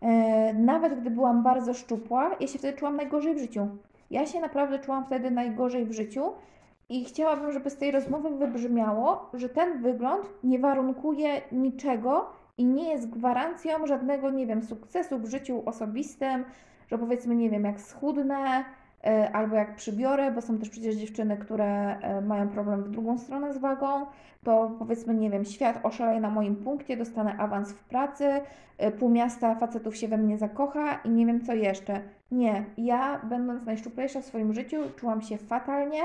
Speaker 2: E, nawet gdy byłam bardzo szczupła, ja się wtedy czułam najgorzej w życiu. Ja się naprawdę czułam wtedy najgorzej w życiu i chciałabym, żeby z tej rozmowy wybrzmiało, że ten wygląd nie warunkuje niczego i nie jest gwarancją żadnego, nie wiem, sukcesu w życiu osobistym, że powiedzmy, nie wiem, jak schudnę, albo jak przybiorę, bo są też przecież dziewczyny, które e, mają problem w drugą stronę z wagą, to powiedzmy, nie wiem, świat oszaleje na moim punkcie, dostanę awans w pracy, e, pół miasta facetów się we mnie zakocha i nie wiem co jeszcze. Nie, ja będąc najszczuplejsza w swoim życiu czułam się fatalnie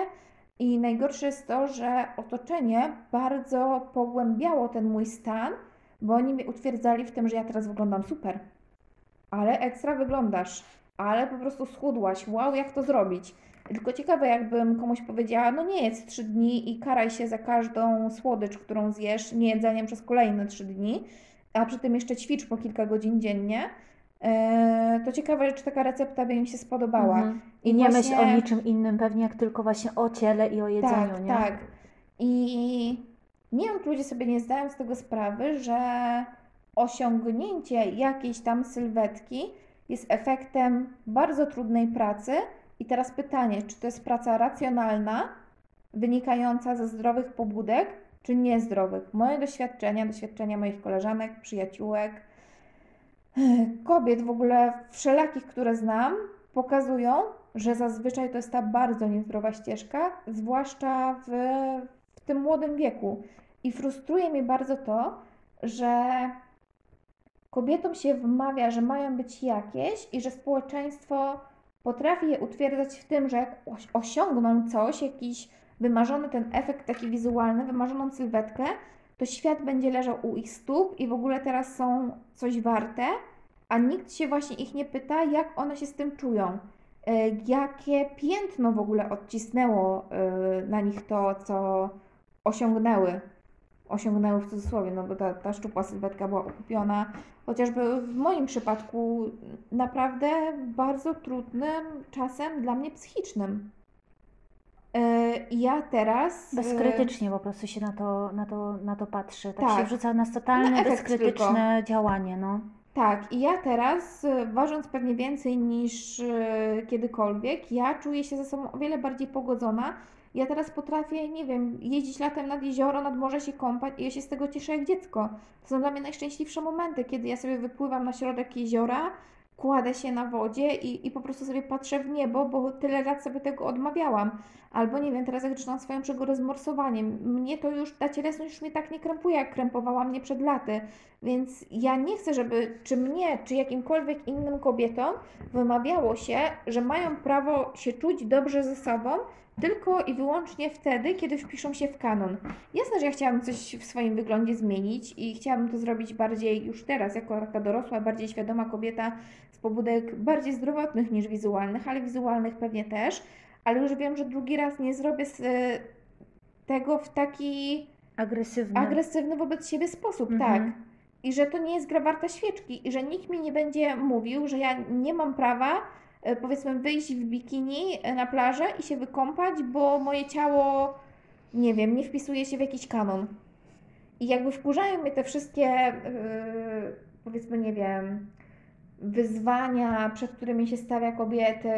Speaker 2: i najgorsze jest to, że otoczenie bardzo pogłębiało ten mój stan, bo oni mnie utwierdzali w tym, że ja teraz wyglądam super. Ale ekstra wyglądasz, ale po prostu schudłaś, wow, jak to zrobić? Tylko ciekawe, jakbym komuś powiedziała, no nie jedz 3 dni i karaj się za każdą słodycz, którą zjesz, niejedzeniem przez kolejne 3 dni, a przy tym jeszcze ćwicz po kilka godzin dziennie, Eee, to ciekawe, czy taka recepta by im się spodobała.
Speaker 1: Mhm. I
Speaker 2: I
Speaker 1: nie
Speaker 2: właśnie-
Speaker 1: myśl o niczym innym, pewnie jak tylko właśnie o ciele i o jedzeniu,
Speaker 2: tak,
Speaker 1: nie?
Speaker 2: tak. I nie wiem, czy ludzie sobie nie zdają z tego sprawy, że osiągnięcie jakiejś tam sylwetki jest efektem bardzo trudnej pracy. I teraz pytanie, czy to jest praca racjonalna, wynikająca ze zdrowych pobudek, czy niezdrowych? Moje doświadczenia, doświadczenia moich koleżanek, przyjaciółek, kobiet w ogóle wszelakich, które znam, pokazują, że zazwyczaj to jest ta bardzo niezdrowa ścieżka, zwłaszcza w, w tym młodym wieku. I frustruje mnie bardzo to, że kobietom się wmawia, że mają być jakieś i że społeczeństwo potrafi je utwierdzać w tym, że jak osiągną coś, jakiś wymarzony ten efekt taki wizualny, wymarzoną sylwetkę, to świat będzie leżał u ich stóp i w ogóle teraz są coś warte, a nikt się właśnie ich nie pyta, jak one się z tym czują. E, jakie piętno w ogóle odcisnęło e, na nich to, co osiągnęły. Osiągnęły w cudzysłowie, no bo ta, ta szczupła sylwetka była okupiona, chociażby w moim przypadku naprawdę bardzo trudnym czasem dla mnie psychicznym. E, ja teraz.
Speaker 1: Bezkrytycznie po prostu się na to, na to, na to patrzy. Tak, tak. się wrzuca nas totalne, bezkrytyczne tylko. działanie. No.
Speaker 2: Tak, i ja teraz, y, ważąc pewnie więcej niż kiedykolwiek, ja czuję się ze sobą o wiele bardziej pogodzona. Ja teraz potrafię, nie wiem, jeździć latem nad jezioro, nad morze się kąpać i ja się z tego cieszę jak dziecko. To są dla mnie najszczęśliwsze momenty, kiedy ja sobie wypływam na środek jeziora, kładę się na wodzie i, i po prostu sobie patrzę w niebo, bo tyle lat sobie tego odmawiałam. Albo nie wiem, teraz jak zaczynam swoją przygodę z morsowaniem, mnie to już, ta cielesność już mnie tak nie krępuje, jak krępowała mnie przed laty. Więc ja nie chcę, żeby czy mnie, czy jakimkolwiek innym kobietom wymawiało się, że mają prawo się czuć dobrze ze sobą, tylko i wyłącznie wtedy, kiedy wpiszą się w kanon. Jasne, że ja chciałabym coś w swoim wyglądzie zmienić i chciałabym to zrobić bardziej już teraz, jako taka dorosła, bardziej świadoma kobieta z pobudek bardziej zdrowotnych niż wizualnych, ale wizualnych pewnie też. Ale już wiem, że drugi raz nie zrobię e, tego w taki
Speaker 1: agresywny,
Speaker 2: agresywny wobec siebie sposób, mhm. tak. I że to nie jest gra warta świeczki i że nikt mi nie będzie mówił, że ja nie mam prawa E, powiedzmy wyjść w bikini e, na plażę i się wykąpać, bo moje ciało, nie wiem, nie wpisuje się w jakiś kanon. I jakby wkurzają mnie te wszystkie, yy, powiedzmy, nie wiem, wyzwania, przed którymi się stawia kobiety,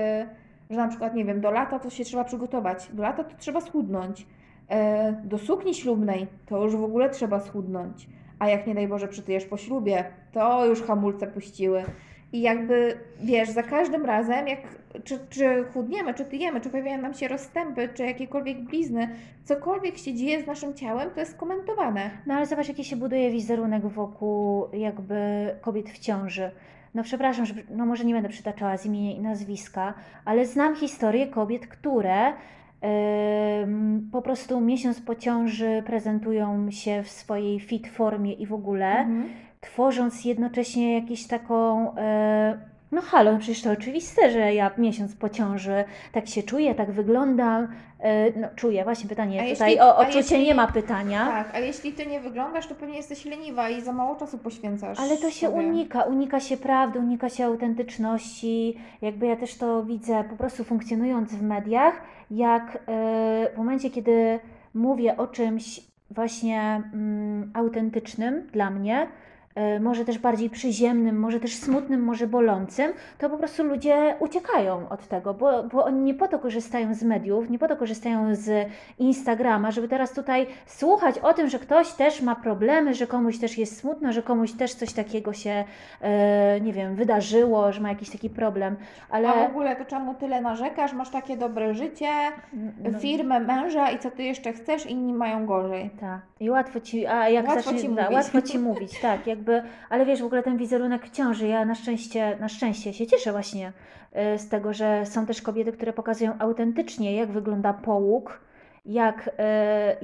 Speaker 2: że na przykład, nie wiem, do lata to się trzeba przygotować, do lata to trzeba schudnąć, yy, do sukni ślubnej to już w ogóle trzeba schudnąć, a jak nie daj Boże przytyjesz po ślubie, to już hamulce puściły. I jakby, wiesz, za każdym razem, jak czy, czy chudniemy, czy tyjemy, czy pojawiają nam się rozstępy, czy jakiekolwiek blizny, cokolwiek się dzieje z naszym ciałem, to jest komentowane.
Speaker 1: No ale zobacz, jaki się buduje wizerunek wokół jakby kobiet w ciąży. No przepraszam, że, no może nie będę przytaczała z imienia i nazwiska, ale znam historię kobiet, które po prostu miesiąc po ciąży prezentują się w swojej fit formie i w ogóle. Mhm tworząc jednocześnie jakąś taką. No halo, no przecież to oczywiste, że ja miesiąc po ciąży tak się czuję, tak wyglądam. E, no czuję, właśnie pytanie a tutaj jeśli, o odczucie jeśli, nie ma pytania.
Speaker 2: Tak, a jeśli ty nie wyglądasz, to pewnie jesteś leniwa i za mało czasu poświęcasz.
Speaker 1: Ale to się sobie. unika, unika się prawdy, unika się autentyczności. Jakby ja też to widzę po prostu funkcjonując w mediach, jak e, w momencie, kiedy mówię o czymś właśnie mm, autentycznym dla mnie, może też bardziej przyziemnym, może też smutnym, może bolącym, to po prostu ludzie uciekają od tego, bo, bo oni nie po to korzystają z mediów, nie po to korzystają z Instagrama, żeby teraz tutaj słuchać o tym, że ktoś też ma problemy, że komuś też jest smutno, że komuś też coś takiego się, e, nie wiem, wydarzyło, że ma jakiś taki problem. Ale...
Speaker 2: A w ogóle to czemu tyle narzekasz? Masz takie dobre życie, no. firmę, męża i co ty jeszcze chcesz? Inni mają gorzej.
Speaker 1: Tak. I łatwo ci, a jak
Speaker 2: łatwo zacznie,
Speaker 1: ci
Speaker 2: mówić.
Speaker 1: łatwo ci mówić, tak. Jak jakby, ale wiesz, w ogóle ten wizerunek ciąży, ja na szczęście, na szczęście się cieszę właśnie y, z tego, że są też kobiety, które pokazują autentycznie, jak wygląda połóg, jak, y,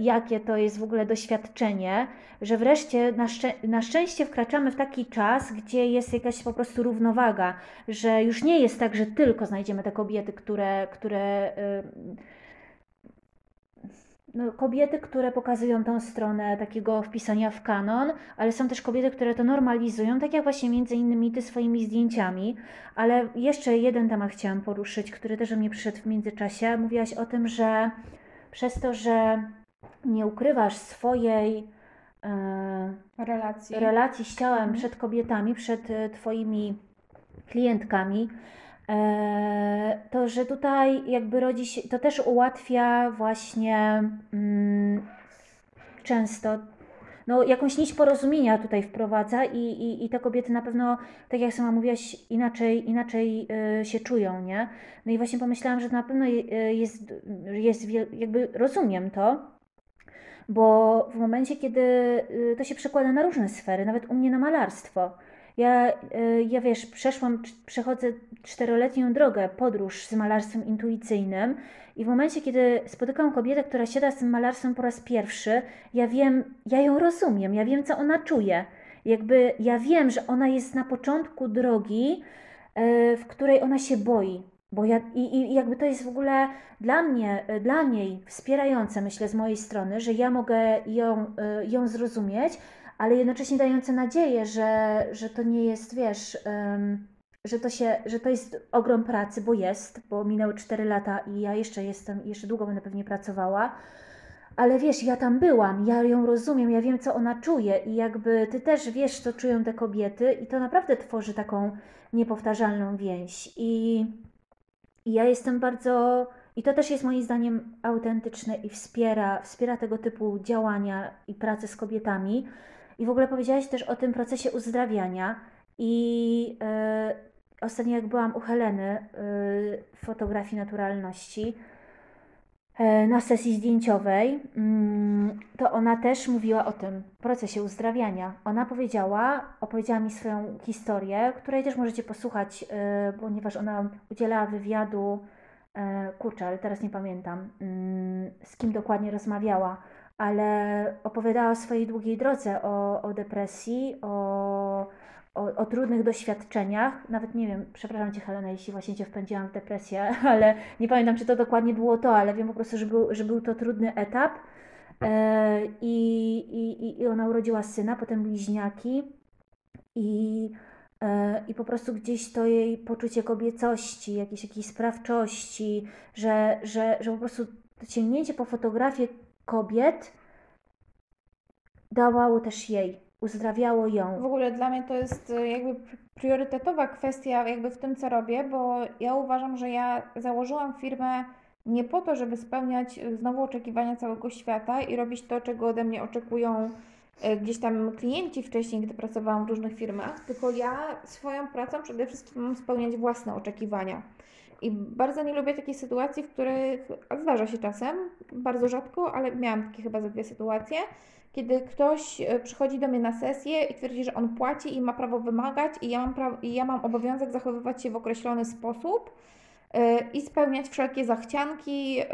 Speaker 1: jakie to jest w ogóle doświadczenie, że wreszcie na, szczę na szczęście wkraczamy w taki czas, gdzie jest jakaś po prostu równowaga, że już nie jest tak, że tylko znajdziemy te kobiety, które, które y, no, kobiety, które pokazują tą stronę takiego wpisania w kanon, ale są też kobiety, które to normalizują, tak jak właśnie między innymi ty swoimi zdjęciami. Ale jeszcze jeden temat chciałam poruszyć, który też mnie przyszedł w międzyczasie. Mówiłaś o tym, że przez to, że nie ukrywasz swojej e,
Speaker 2: relacji.
Speaker 1: relacji z ciałem mhm. przed kobietami, przed e, Twoimi klientkami, to że tutaj jakby rodzi się, to też ułatwia właśnie mm, często no, jakąś nić porozumienia tutaj wprowadza i, i, i te kobiety na pewno, tak jak sama mówiłaś, inaczej, inaczej y, się czują, nie? No i właśnie pomyślałam, że na pewno jest, jest jakby rozumiem to, bo w momencie, kiedy to się przekłada na różne sfery, nawet u mnie na malarstwo. Ja, y, ja wiesz, przeszłam, przechodzę czteroletnią drogę, podróż z malarstwem intuicyjnym i w momencie, kiedy spotykam kobietę, która siada z tym malarstwem po raz pierwszy, ja wiem, ja ją rozumiem, ja wiem, co ona czuje. Jakby ja wiem, że ona jest na początku drogi, y, w której ona się boi. Bo ja, i, i jakby to jest w ogóle dla mnie, dla niej wspierające, myślę, z mojej strony, że ja mogę ją, ją zrozumieć, ale jednocześnie dające nadzieję, że, że to nie jest, wiesz, um, że, to się, że to jest ogrom pracy, bo jest, bo minęły 4 lata i ja jeszcze jestem, jeszcze długo będę pewnie pracowała. Ale wiesz, ja tam byłam, ja ją rozumiem, ja wiem, co ona czuje, i jakby ty też wiesz, co czują te kobiety, i to naprawdę tworzy taką niepowtarzalną więź. I, i ja jestem bardzo. I to też jest moim zdaniem autentyczne i wspiera, wspiera tego typu działania i pracę z kobietami, i w ogóle powiedziałaś też o tym procesie uzdrawiania. I yy, ostatnio, jak byłam u Heleny yy, w fotografii naturalności, yy, na sesji zdjęciowej, mm, to ona też mówiła o tym procesie uzdrawiania. Ona powiedziała, opowiedziała mi swoją historię, której też możecie posłuchać, ponieważ ona udzielała wywiadu, kurczę, ale teraz nie pamiętam, mm, z kim dokładnie rozmawiała ale opowiadała o swojej długiej drodze, o, o depresji, o, o, o, trudnych doświadczeniach. Nawet nie wiem, przepraszam Cię Helena, jeśli właśnie Cię wpędziłam w depresję, ale nie pamiętam, czy to dokładnie było to, ale wiem po prostu, że był, że był to trudny etap. E, i, i, I ona urodziła syna, potem bliźniaki i, e, i po prostu gdzieś to jej poczucie kobiecości, jakiejś, jakiejś sprawczości, że, że, że po prostu to sięgnięcie po fotografię kobiet dawało też jej, uzdrawiało ją.
Speaker 2: W ogóle dla mnie to jest e, jakby priorytetowa kwestia jakby w tym, co robię, bo ja uważam, że ja założyłam firmę nie po to, żeby spełniać e, znowu oczekiwania całego świata i robić to, czego ode mnie oczekują e, gdzieś tam klienci wcześniej, gdy pracowałam w różnych firmach, tylko ja swoją pracą przede wszystkim mam spełniać własne oczekiwania. I bardzo nie lubię takiej sytuacji, w których zdarza się czasem, bardzo rzadko, ale miałam takie chyba ze dwie sytuacje, kiedy ktoś e, przychodzi do mnie na sesję i twierdzi, że on płaci i ma prawo wymagać i ja mam, pra- i ja mam obowiązek zachowywać się w określony sposób yy, i spełniać wszelkie zachcianki yy,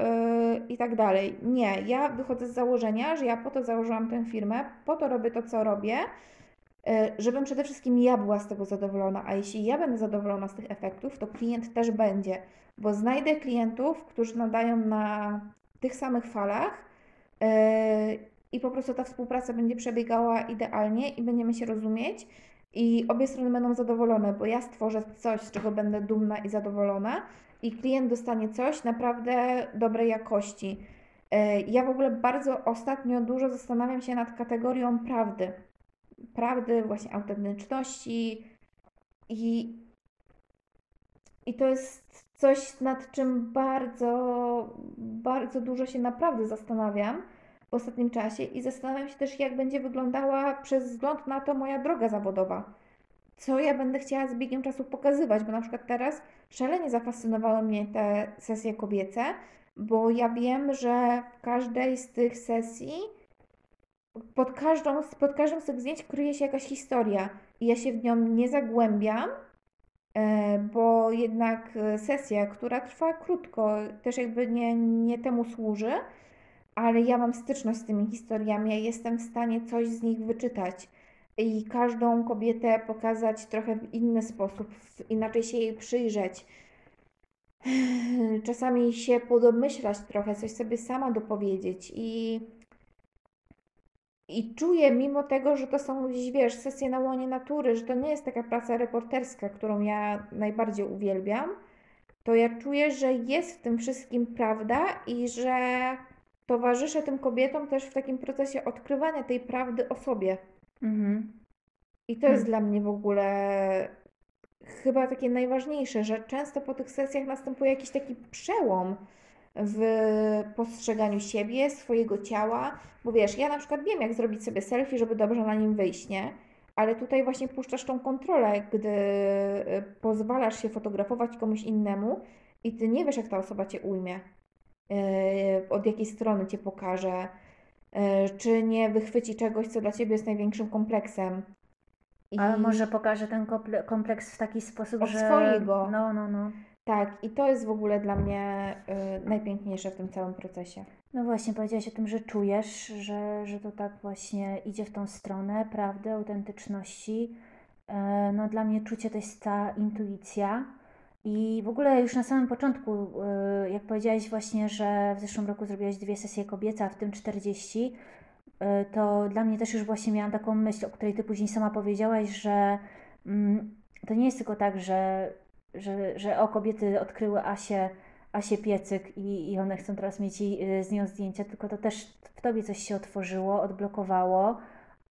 Speaker 2: i tak dalej. Nie, ja wychodzę z założenia, że ja po to założyłam tę firmę, po to robię to, co robię, żebym przede wszystkim ja była z tego zadowolona, a jeśli ja będę zadowolona z tych efektów, to klient też będzie, bo znajdę klientów, którzy nadają na tych samych falach e, i po prostu ta współpraca będzie przebiegała idealnie i będziemy się rozumieć i obie strony będą zadowolone, bo ja stworzę coś, z czego będę dumna i zadowolona i klient dostanie coś naprawdę dobrej jakości. E, ja w ogóle bardzo ostatnio dużo zastanawiam się nad kategorią prawdy prawdy, właśnie autentyczności i, i to jest coś, nad czym bardzo, bardzo dużo się naprawdę zastanawiam w ostatnim czasie i zastanawiam się też, jak będzie wyglądała przez wzgląd na to moja droga zawodowa. Co ja będę chciała z biegiem czasu pokazywać, bo na przykład teraz szalenie zafascynowały mnie te sesje kobiece, bo ja wiem, że w każdej z tych sesji pod, każdą, pod każdym z tych zdjęć kryje się jakaś historia i ja się w nią nie zagłębiam, e, bo jednak e, sesja, która trwa krótko, też jakby nie, nie temu służy, ale ja mam styczność z tymi historiami, ja jestem w stanie coś z nich wyczytać i każdą kobietę pokazać trochę w inny sposób, inaczej się jej przyjrzeć. Czasami się podomyślać trochę, coś sobie sama dopowiedzieć i i czuję, mimo tego, że to są gdzieś, wiesz, sesje na łonie natury, że to nie jest taka praca reporterska, którą ja najbardziej uwielbiam, to ja czuję, że jest w tym wszystkim prawda i że towarzyszę tym kobietom też w takim procesie odkrywania tej prawdy o sobie.
Speaker 1: Mhm.
Speaker 2: I to jest
Speaker 1: Hmm.
Speaker 2: dla mnie w ogóle chyba takie najważniejsze, że często po tych sesjach następuje jakiś taki przełom w postrzeganiu siebie, swojego ciała, bo wiesz, ja na przykład wiem, jak zrobić sobie selfie, żeby dobrze na nim wyjść, nie? Ale tutaj właśnie puszczasz tą kontrolę, gdy y, pozwalasz się fotografować komuś innemu i ty nie wiesz, jak ta osoba cię ujmie, y, od jakiej strony cię pokaże, y, czy nie wychwyci czegoś, co dla ciebie jest największym kompleksem. I...
Speaker 1: Ale może pokaże ten komple- kompleks w taki sposób,
Speaker 2: Od
Speaker 1: że...
Speaker 2: swojego.
Speaker 1: No, no, no.
Speaker 2: Tak, i to jest w ogóle dla mnie y, najpiękniejsze w tym całym procesie.
Speaker 1: No właśnie, powiedziałaś o tym, że czujesz, że, że to tak właśnie idzie w tą stronę prawdy, autentyczności. E, No dla mnie czucie to jest ta intuicja. I w ogóle już na samym początku, e, jak powiedziałaś właśnie, że w zeszłym roku zrobiłaś dwie sesje kobiece, a w tym 40, e, to dla mnie też już właśnie miałam taką myśl, o której ty później sama powiedziałaś, że mm, to nie jest tylko tak, że, że, że o kobiety odkryły Asię, Asię Piecyk i, i one chcą teraz mieć jej, y, z nią zdjęcia, tylko to też w tobie coś się otworzyło, odblokowało.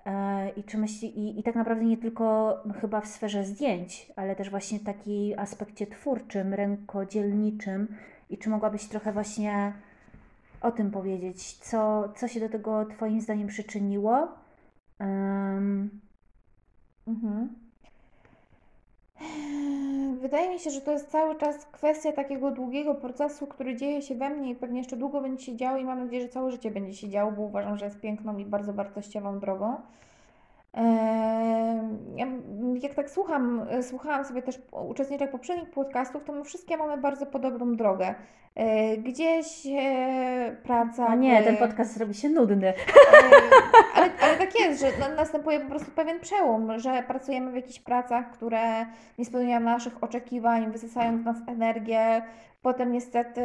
Speaker 1: E, I, czy myśli, i, I tak naprawdę nie tylko chyba w sferze zdjęć, ale też właśnie w takim aspekcie twórczym, rękodzielniczym. I czy mogłabyś trochę właśnie o tym powiedzieć? Co, co się do tego Twoim zdaniem przyczyniło? Em,
Speaker 2: Mhm. Wydaje mi się, że to jest cały czas kwestia takiego długiego procesu, który dzieje się we mnie i pewnie jeszcze długo będzie się działo i mam nadzieję, że całe życie będzie się działo, bo uważam, że jest piękną i bardzo wartościową drogą. Ja, jak tak słucham, słuchałam sobie też uczestniczek poprzednich podcastów, to my wszystkie mamy bardzo podobną drogę. E, Gdzieś e, praca.
Speaker 1: a nie,
Speaker 2: w-
Speaker 1: ten podcast robi się nudny.
Speaker 2: E, ale, ale tak jest, że na- następuje po prostu pewien przełom, że pracujemy w jakichś pracach, które nie spełniają naszych oczekiwań, wysysają z nas energię. Potem niestety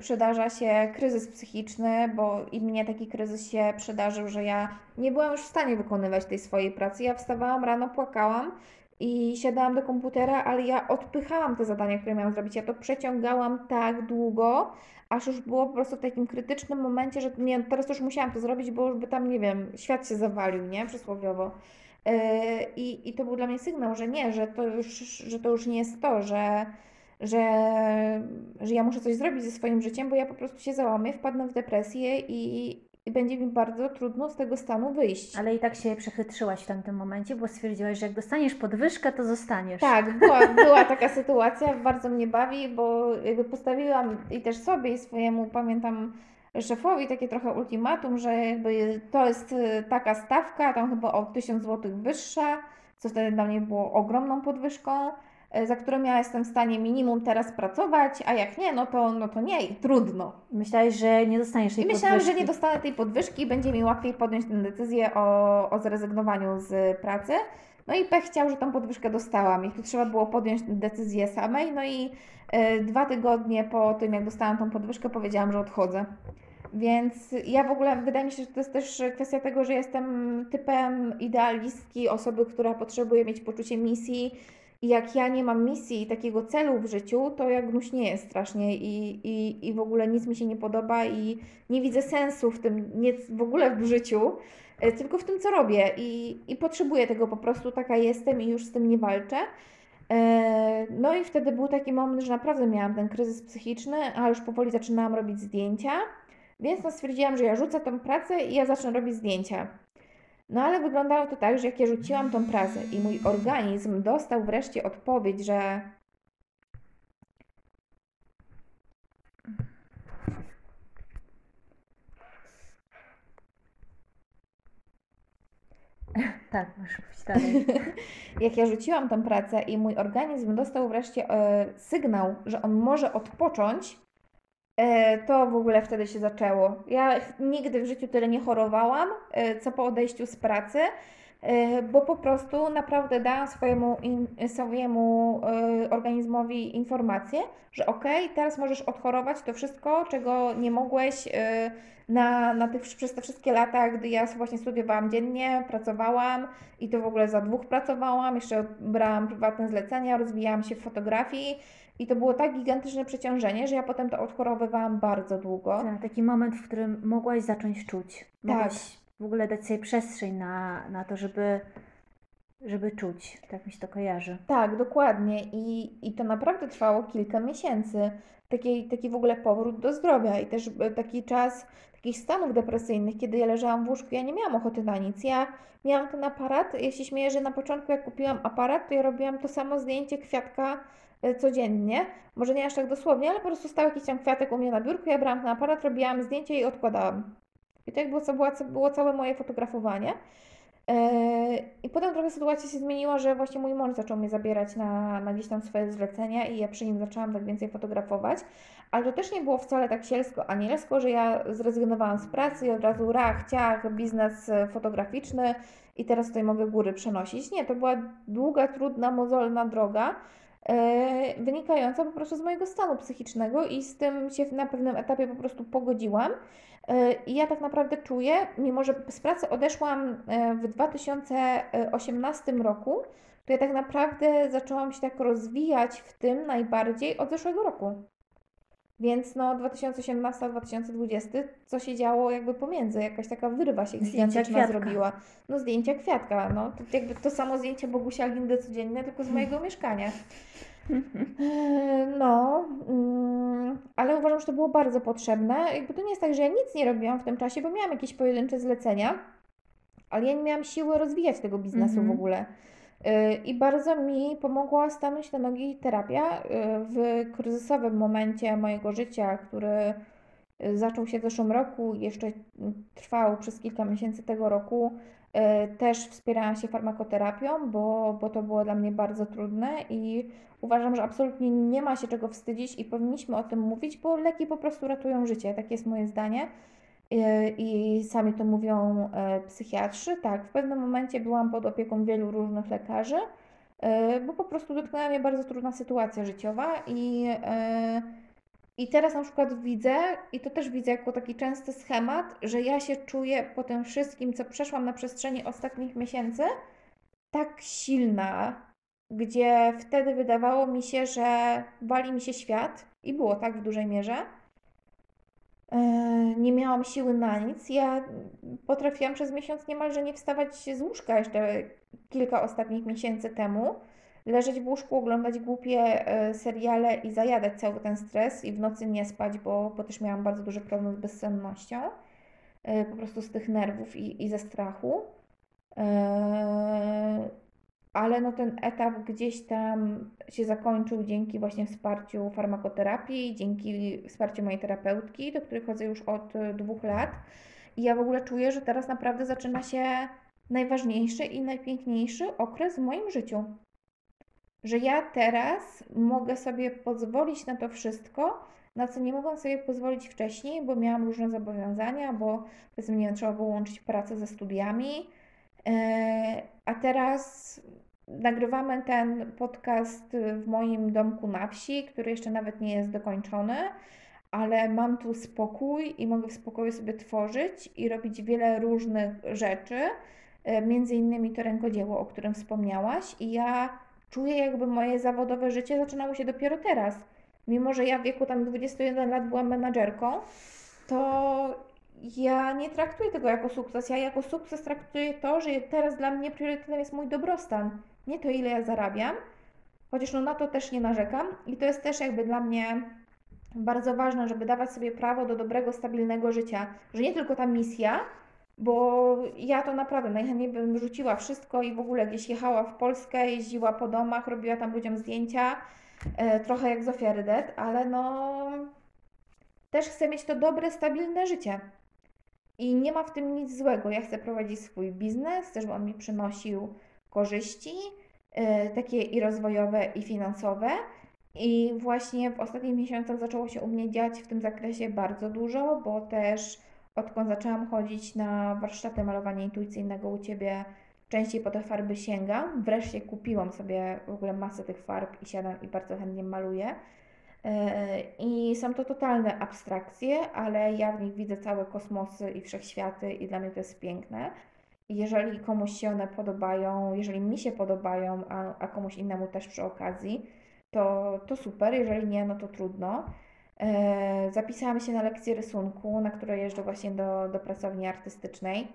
Speaker 2: przydarza się kryzys psychiczny, bo i mnie taki kryzys się przydarzył, że ja nie byłam już w stanie wykonywać tej swojej pracy. Ja wstawałam rano, płakałam i siadałam do komputera, ale ja odpychałam te zadania, które miałam zrobić. Ja to przeciągałam tak długo, aż już było po prostu w takim krytycznym momencie, że nie, teraz już musiałam to zrobić, bo już by tam, nie wiem, świat się zawalił, nie? Przysłowiowo. Yy, I, I to był dla mnie sygnał, że nie, że to już, że to już nie jest to, że, że, że ja muszę coś zrobić ze swoim życiem, bo ja po prostu się załamię, wpadnę w depresję i, i będzie mi bardzo trudno z tego stanu wyjść.
Speaker 1: Ale i tak się przechytrzyłaś w tamtym momencie, bo stwierdziłaś, że jak dostaniesz podwyżkę, to zostaniesz.
Speaker 2: Tak, była, była taka sytuacja, bardzo mnie bawi, bo jakby postawiłam i też sobie i swojemu, pamiętam, szefowi takie trochę ultimatum, że jakby to jest y, taka stawka, tam chyba o 1000 zł wyższa, co wtedy dla mnie było ogromną podwyżką, za którą ja jestem w stanie minimum teraz pracować, a jak nie, no to, no to nie i trudno.
Speaker 1: Myślałeś, że nie dostaniesz tej
Speaker 2: I myślałam, że
Speaker 1: podwyżki.
Speaker 2: nie dostanę tej podwyżki będzie mi łatwiej podjąć tę decyzję o, o zrezygnowaniu z pracy. No i pech chciał, że tą podwyżkę dostałam i tu trzeba było podjąć decyzję samej. No i e, dwa tygodnie po tym, jak dostałam tą podwyżkę, powiedziałam, że odchodzę. Więc ja w ogóle, wydaje mi się, że to jest też kwestia tego, że jestem typem idealistki, osoby, która potrzebuje mieć poczucie misji. I jak ja nie mam misji i takiego celu w życiu, to ja gnuśnieję strasznie i, i, i w ogóle nic mi się nie podoba i nie widzę sensu w tym, nie w ogóle w życiu, e, tylko w tym, co robię i, i potrzebuję tego po prostu, taka jestem i już z tym nie walczę. E, No i wtedy był taki moment, że naprawdę miałam ten kryzys psychiczny, a już powoli zaczynałam robić zdjęcia, więc no stwierdziłam, że ja rzucę tą pracę i ja zacznę robić zdjęcia. No ale wyglądało to tak, że jak ja rzuciłam tą pracę i mój organizm dostał wreszcie odpowiedź, że
Speaker 1: Tak, mówić dalej.
Speaker 2: jak ja rzuciłam tą pracę i mój organizm dostał wreszcie e, sygnał, że on może odpocząć, to w ogóle wtedy się zaczęło. Ja nigdy w życiu tyle nie chorowałam, e, co po odejściu z pracy. y, bo po prostu naprawdę dałam swojemu, swojemu organizmowi informację, że okej, okay, teraz możesz odchorować to wszystko, czego nie mogłeś na, na tych, przez te wszystkie lata, gdy ja właśnie studiowałam dziennie, pracowałam i to w ogóle za dwóch pracowałam, jeszcze brałam prywatne zlecenia, rozwijałam się w fotografii i to było tak gigantyczne przeciążenie, że ja potem to odchorowywałam bardzo długo.
Speaker 1: Tak, taki moment, w którym mogłaś zacząć czuć. Mogłaś tak. w ogóle dać sobie przestrzeń na, na to, żeby, żeby czuć. Tak mi się to kojarzy.
Speaker 2: Tak, dokładnie. I, I to naprawdę trwało kilka miesięcy. Taki, taki w ogóle powrót do zdrowia i też e, taki czas takich stanów depresyjnych, kiedy ja leżałam w łóżku, ja nie miałam ochoty na nic. Ja miałam ten aparat, ja się śmieję, że na początku jak kupiłam aparat, to ja robiłam to samo zdjęcie kwiatka codziennie. Może nie aż tak dosłownie, ale po prostu stał jakiś tam kwiatek u mnie na biurku, ja brałam ten aparat, robiłam zdjęcie i odkładałam. I to jakby było, było całe moje fotografowanie. E, I potem trochę sytuacja się zmieniła, że właśnie mój mąż zaczął mnie zabierać na, na gdzieś tam swoje zlecenia i ja przy nim zaczęłam tak więcej fotografować. Ale to też nie było wcale tak sielsko anielsko, że ja zrezygnowałam z pracy i od razu rach, ciach, biznes fotograficzny i teraz tutaj mogę góry przenosić. Nie, to była długa, trudna, mozolna droga, E, wynikająca po prostu z mojego stanu psychicznego i z tym się na pewnym etapie po prostu pogodziłam. E, I ja tak naprawdę czuję, mimo że z pracy odeszłam e, w 2018 roku, to ja tak naprawdę zaczęłam się tak rozwijać w tym najbardziej od zeszłego roku. Więc no 2018-2020, co się działo jakby pomiędzy, jakaś taka wyrwa się gigantyczna zrobiła. No zdjęcia kwiatka, no to jakby to samo zdjęcie Bogusia Lindy codzienne, tylko z mojego mieszkania. E, no, mm, ale uważam, że to było bardzo potrzebne. Jakby to nie jest tak, że ja nic nie robiłam w tym czasie, bo miałam jakieś pojedyncze zlecenia, ale ja nie miałam siły rozwijać tego biznesu w mhm. ogóle. Y, I bardzo mi pomogła stanąć na nogi terapia y, w kryzysowym momencie mojego życia, który y, zaczął się w zeszłym roku, jeszcze trwał przez kilka miesięcy tego roku. Też wspierałam się farmakoterapią, bo, bo to było dla mnie bardzo trudne i uważam, że absolutnie nie ma się czego wstydzić i powinniśmy o tym mówić, bo leki po prostu ratują życie. Takie jest moje zdanie. E, i sami to mówią e, psychiatrzy. Tak, w pewnym momencie byłam pod opieką wielu różnych lekarzy, e, bo po prostu dotknęła mnie bardzo trudna sytuacja życiowa i, i teraz na przykład widzę, i to też widzę jako taki częsty schemat, że ja się czuję po tym wszystkim, co przeszłam na przestrzeni ostatnich miesięcy, tak silna, gdzie wtedy wydawało mi się, że wali mi się świat i było tak w dużej mierze nie miałam siły na nic. Ja potrafiłam przez miesiąc niemalże nie wstawać z łóżka jeszcze kilka ostatnich miesięcy temu. Leżeć w łóżku, oglądać głupie e, seriale i zajadać cały ten stres i w nocy nie spać, bo, bo też miałam bardzo duży problem z bezsennością. E, po prostu z tych nerwów i, i ze strachu ale no ten etap gdzieś tam się zakończył dzięki właśnie wsparciu farmakoterapii, dzięki wsparciu mojej terapeutki, do której chodzę już od dwóch lat. I ja w ogóle czuję, że teraz naprawdę zaczyna się najważniejszy i najpiękniejszy okres w moim życiu. Że ja teraz mogę sobie pozwolić na to wszystko, na co nie mogłam sobie pozwolić wcześniej, bo miałam różne zobowiązania, bo powiedzmy, nie trzeba było łączyć pracę ze studiami. E, a teraz nagrywamy ten podcast w moim domku na wsi, który jeszcze nawet nie jest dokończony, ale mam tu spokój i mogę w spokoju sobie tworzyć i robić wiele różnych rzeczy, e, między innymi to rękodzieło, o którym wspomniałaś i ja czuję jakby moje zawodowe życie zaczynało się dopiero teraz. Mimo, że ja w wieku tam 21 lat byłam menadżerką, to ja nie traktuję tego jako sukces. Ja jako sukces traktuję to, że teraz dla mnie priorytetem jest mój dobrostan nie to, ile ja zarabiam, chociaż no na to też nie narzekam i to jest też jakby dla mnie bardzo ważne, żeby dawać sobie prawo do dobrego, stabilnego życia, że nie tylko ta misja, bo ja to naprawdę najchętniej bym rzuciła wszystko i w ogóle gdzieś jechała w Polskę, jeździła po domach, robiła tam ludziom zdjęcia, e, trochę jak Zofia Rydet, ale no też chcę mieć to dobre, stabilne życie. I nie ma w tym nic złego. Ja chcę prowadzić swój biznes, chcę, żeby on mi przynosił korzyści, y, takie i rozwojowe, i finansowe. I właśnie w ostatnich miesiącach zaczęło się u mnie dziać w tym zakresie bardzo dużo, bo też odkąd zaczęłam chodzić na warsztaty malowania intuicyjnego u Ciebie, częściej po te farby sięgam. Wreszcie kupiłam sobie w ogóle masę tych farb i siadam i bardzo chętnie maluję. E, I są to totalne abstrakcje, ale ja w nich widzę całe kosmosy i wszechświaty, i dla mnie to jest piękne. Jeżeli komuś się one podobają, jeżeli mi się podobają, a, a komuś innemu też przy okazji, to, to super. Jeżeli nie, no to trudno. E, zapisałam się na lekcję rysunku, na której jeżdżę właśnie do, do pracowni artystycznej.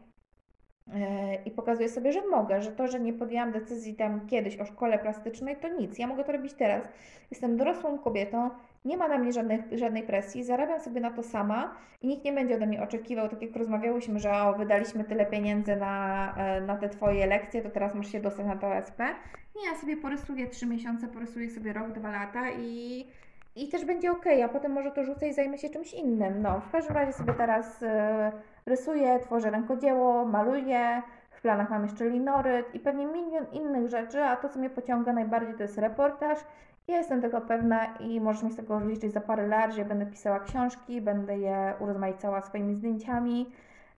Speaker 2: I pokazuję sobie, że mogę, że to, że nie podjęłam decyzji tam kiedyś o szkole plastycznej, to nic. Ja mogę to robić teraz. Jestem dorosłą kobietą, nie ma na mnie żadnych, żadnej presji, zarabiam sobie na to sama i nikt nie będzie ode mnie oczekiwał, tak jak rozmawiałyśmy, że o, wydaliśmy tyle pieniędzy na, e, na te Twoje lekcje, to teraz musisz się dostać na to OSP. Nie, ja sobie porysuję trzy miesiące, porysuję sobie rok, dwa lata i, i też będzie ok, a potem może to rzucę i zajmę się czymś innym. No, w każdym razie sobie teraz y, rysuję, tworzę rękodzieło, maluję, w planach mam jeszcze linoryt i pewnie milion innych rzeczy, a to, co mnie pociąga najbardziej, to jest reportaż. Ja jestem tego pewna i możesz mi z tego liczyć za parę lat, że będę pisała książki, będę je urozmaicała swoimi zdjęciami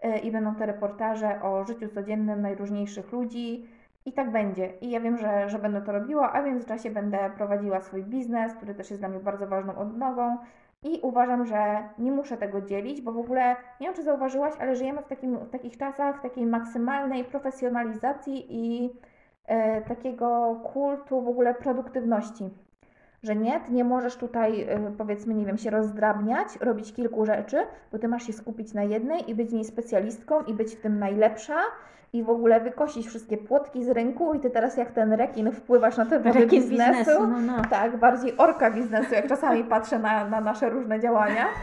Speaker 2: y, i będą te reportaże o życiu codziennym najróżniejszych ludzi i tak będzie. I ja wiem, że, że będę to robiła, a w międzyczasie będę prowadziła swój biznes, który też jest dla mnie bardzo ważną odnogą. I uważam, że nie muszę tego dzielić, bo w ogóle nie wiem, czy zauważyłaś, ale żyjemy w, takim, w takich czasach takiej maksymalnej profesjonalizacji i e, takiego kultu w ogóle produktywności. Że nie, ty nie możesz tutaj, e, powiedzmy, nie wiem, się rozdrabniać, robić kilku rzeczy, bo ty masz się skupić na jednej i być w niej specjalistką i być w tym najlepsza i w ogóle wykosić wszystkie płotki z rynku i ty teraz jak ten rekin wpływasz na te wody biznesu.
Speaker 1: biznesu, no, no.
Speaker 2: Tak, bardziej orka biznesu, jak czasami patrzę na, na nasze różne działania.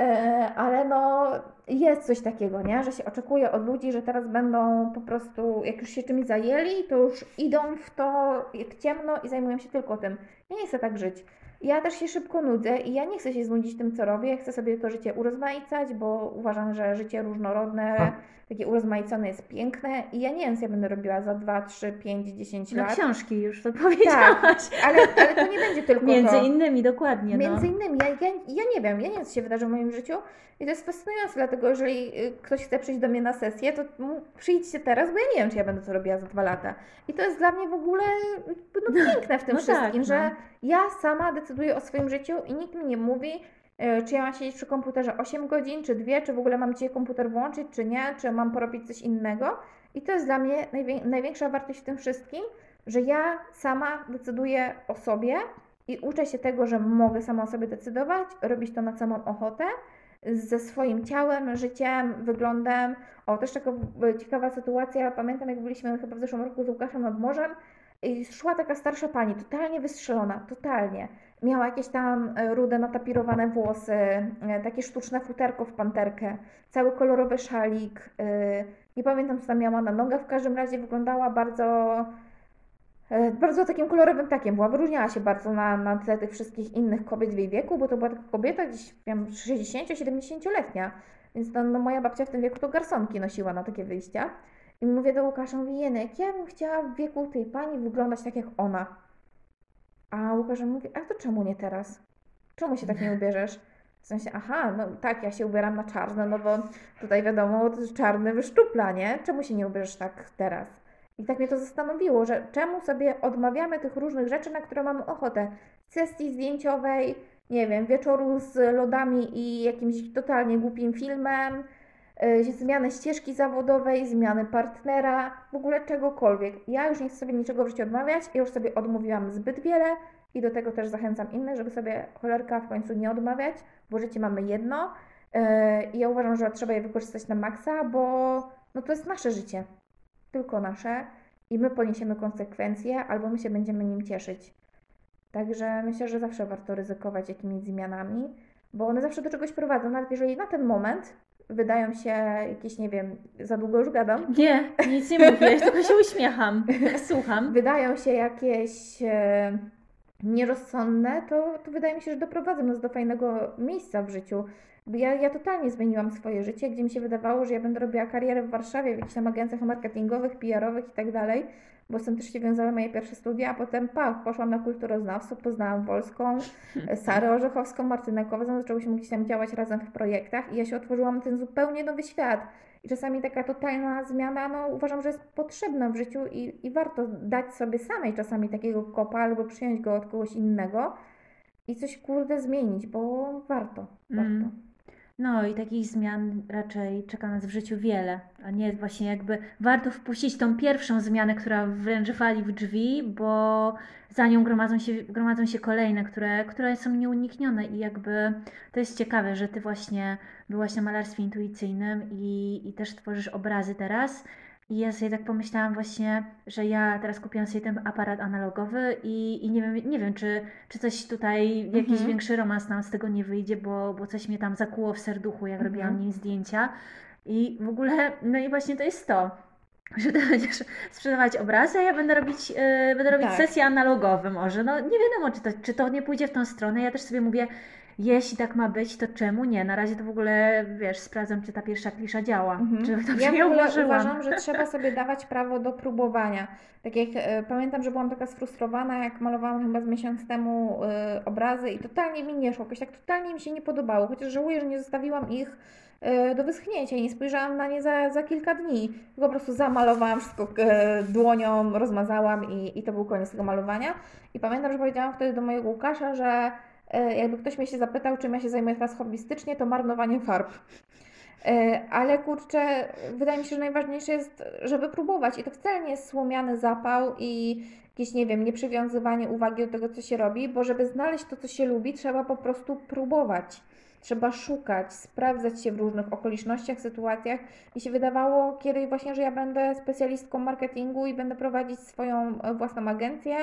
Speaker 2: E, ale no jest coś takiego, nie? że się oczekuje od ludzi, że teraz będą po prostu, jak już się czymś zajęli, to już idą w to jak ciemno i zajmują się tylko tym. Ja nie chcę tak żyć. Ja też się szybko nudzę i ja nie chcę się znudzić tym, co robię. Chcę sobie to życie urozmaicać, bo uważam, że życie różnorodne, takie urozmaicone jest piękne i ja nie wiem, co ja będę robiła za 2, 3, 5, 10
Speaker 1: No
Speaker 2: lat.
Speaker 1: książki już to powiedziałaś.
Speaker 2: Tak, ale, ale to nie będzie tylko
Speaker 1: Między
Speaker 2: to.
Speaker 1: innymi, dokładnie.
Speaker 2: Między
Speaker 1: no.
Speaker 2: innymi, ja, ja, ja nie wiem, ja nie wiem, co się wydarzy w moim życiu i to jest fascynujące, dlatego jeżeli y, ktoś chce przyjść do mnie na sesję, to przyjdźcie teraz, bo ja nie wiem, czy ja będę to robiła za dwa lata. I to jest dla mnie w ogóle no, piękne w tym
Speaker 1: No tak,
Speaker 2: wszystkim,
Speaker 1: no.
Speaker 2: że ja sama decyduję o swoim życiu i nikt mi nie mówi, y, czy ja mam siedzieć przy komputerze 8 godzin, czy 2, czy w ogóle mam dzisiaj komputer włączyć, czy nie, czy mam porobić coś innego. I to jest dla mnie najwię- największa wartość w tym wszystkim, że ja sama decyduję o sobie i uczę się tego, że mogę sama o sobie decydować, robić to na samą ochotę, ze swoim ciałem, życiem, wyglądem. O, też taka ciekawa sytuacja, pamiętam jak byliśmy chyba w zeszłym roku z Łukaszem nad morzem i szła taka starsza pani, totalnie wystrzelona, totalnie. Miała jakieś tam e, rude, natapirowane włosy, e, takie sztuczne futerko w panterkę, cały kolorowy szalik. e, Nie pamiętam, co tam miała na nogach, w każdym razie wyglądała bardzo Bardzo takim kolorowym ptakiem była, wyróżniała się bardzo na, na tle tych wszystkich innych kobiet w jej wieku, bo to była taka kobieta gdzieś, wiem, 60-70-letnia, więc no, no, moja babcia w tym wieku to garsonki nosiła na takie wyjścia. I mówię do Łukasza, mówię, Jenek, ja bym chciała w wieku tej pani wyglądać tak jak ona. A Łukasz mówi, a to czemu nie teraz? Czemu się tak nie ubierzesz? W sensie, aha, no tak, ja się ubieram na czarno, no bo tutaj wiadomo, to czarny wyszczupla, nie? Czemu się nie ubierzesz tak teraz? I tak mnie to zastanowiło, że czemu sobie odmawiamy tych różnych rzeczy, na które mamy ochotę. Sesji zdjęciowej, nie wiem, wieczoru z lodami i jakimś totalnie głupim filmem, y, zmiany ścieżki zawodowej, zmiany partnera, w ogóle czegokolwiek. Ja już nie chcę sobie niczego w życiu odmawiać, ja już sobie odmówiłam zbyt wiele i do tego też zachęcam innych, żeby sobie cholerka w końcu nie odmawiać, bo życie mamy jedno y, i ja uważam, że trzeba je wykorzystać na maksa, bo no to jest nasze życie tylko nasze i my poniesiemy konsekwencje, albo my się będziemy nim cieszyć. Także myślę, że zawsze warto ryzykować jakimiś zmianami, bo one zawsze do czegoś prowadzą, nawet jeżeli na ten moment wydają się jakieś, nie wiem, za długo już gadam,
Speaker 1: Nie, nic nie mówię, tylko się uśmiecham. Słucham.
Speaker 2: wydają się jakieś e, nierozsądne, to, to wydaje mi się, że doprowadzą nas do fajnego miejsca w życiu. Ja, ja totalnie zmieniłam swoje życie, gdzie mi się wydawało, że ja będę robiła karierę w Warszawie, w jakichś tam agencjach marketingowych, PR-owych i tak dalej, bo z tym też się wiązały moje pierwsze studia, a potem pach, poszłam na kulturoznawstwo, poznałam Wolską, Sarę Orzechowską, Martynę Kowazą, zaczęłyśmy gdzieś tam działać razem w projektach i ja się otworzyłam na ten zupełnie nowy świat. I czasami taka totalna zmiana, no uważam, że jest potrzebna w życiu i, i warto dać sobie samej czasami takiego kopa albo przyjąć go od kogoś innego i coś kurde zmienić, bo warto, warto.
Speaker 1: Mm. No i takich zmian raczej czeka nas w życiu wiele, a nie właśnie jakby warto wpuścić tą pierwszą zmianę, która wręcz wali w drzwi, bo za nią gromadzą się, gromadzą się kolejne, które, które są nieuniknione i jakby to jest ciekawe, że Ty właśnie byłaś na malarstwie intuicyjnym i, i też tworzysz obrazy teraz i ja sobie tak pomyślałam właśnie, że ja teraz kupiłam sobie ten aparat analogowy i, i nie wiem, nie wiem czy, czy coś tutaj, jakiś
Speaker 2: Mhm.
Speaker 1: większy romans nam z tego nie wyjdzie, bo, bo coś mnie tam zakuło w serduchu, jak
Speaker 2: Mhm.
Speaker 1: robiłam nim zdjęcia. I w ogóle, no i właśnie to jest to, że ty będziesz sprzedawać obrazy, a ja będę robić, yy, będę robić
Speaker 2: Tak.
Speaker 1: sesje analogowe może. No nie wiadomo, czy to, czy to nie pójdzie w tą stronę. Ja też sobie mówię, jeśli tak ma być, to czemu nie? Na razie to w ogóle, wiesz, sprawdzam, czy ta pierwsza klisza działa.
Speaker 2: Mhm.
Speaker 1: Czy dobrze
Speaker 2: Ja w ogóle
Speaker 1: włożyłam.
Speaker 2: uważam, że trzeba sobie dawać prawo do próbowania. Tak jak e, pamiętam, że byłam taka sfrustrowana, jak malowałam chyba z miesiąc temu e, obrazy i totalnie mi nie szło, jakoś tak totalnie mi się nie podobało, chociaż żałuję, że nie zostawiłam ich e, do wyschnięcia i nie spojrzałam na nie za, za kilka dni. Tylko po prostu zamalowałam wszystko e, dłonią, rozmazałam i, i to był koniec tego malowania. I pamiętam, że powiedziałam wtedy do mojego Łukasza, że jakby ktoś mnie się zapytał, czym ja się zajmuję teraz hobbystycznie, to marnowaniem farb. E, Ale kurczę, wydaje mi się, że najważniejsze jest, żeby próbować. I to wcale nie jest słomiany zapał i jakieś, nie wiem, nieprzywiązywanie uwagi do tego, co się robi, bo żeby znaleźć to, co się lubi, trzeba po prostu próbować. Trzeba szukać, sprawdzać się w różnych okolicznościach, sytuacjach. Mi się wydawało kiedyś właśnie, że ja będę specjalistką marketingu i będę prowadzić swoją e, własną agencję.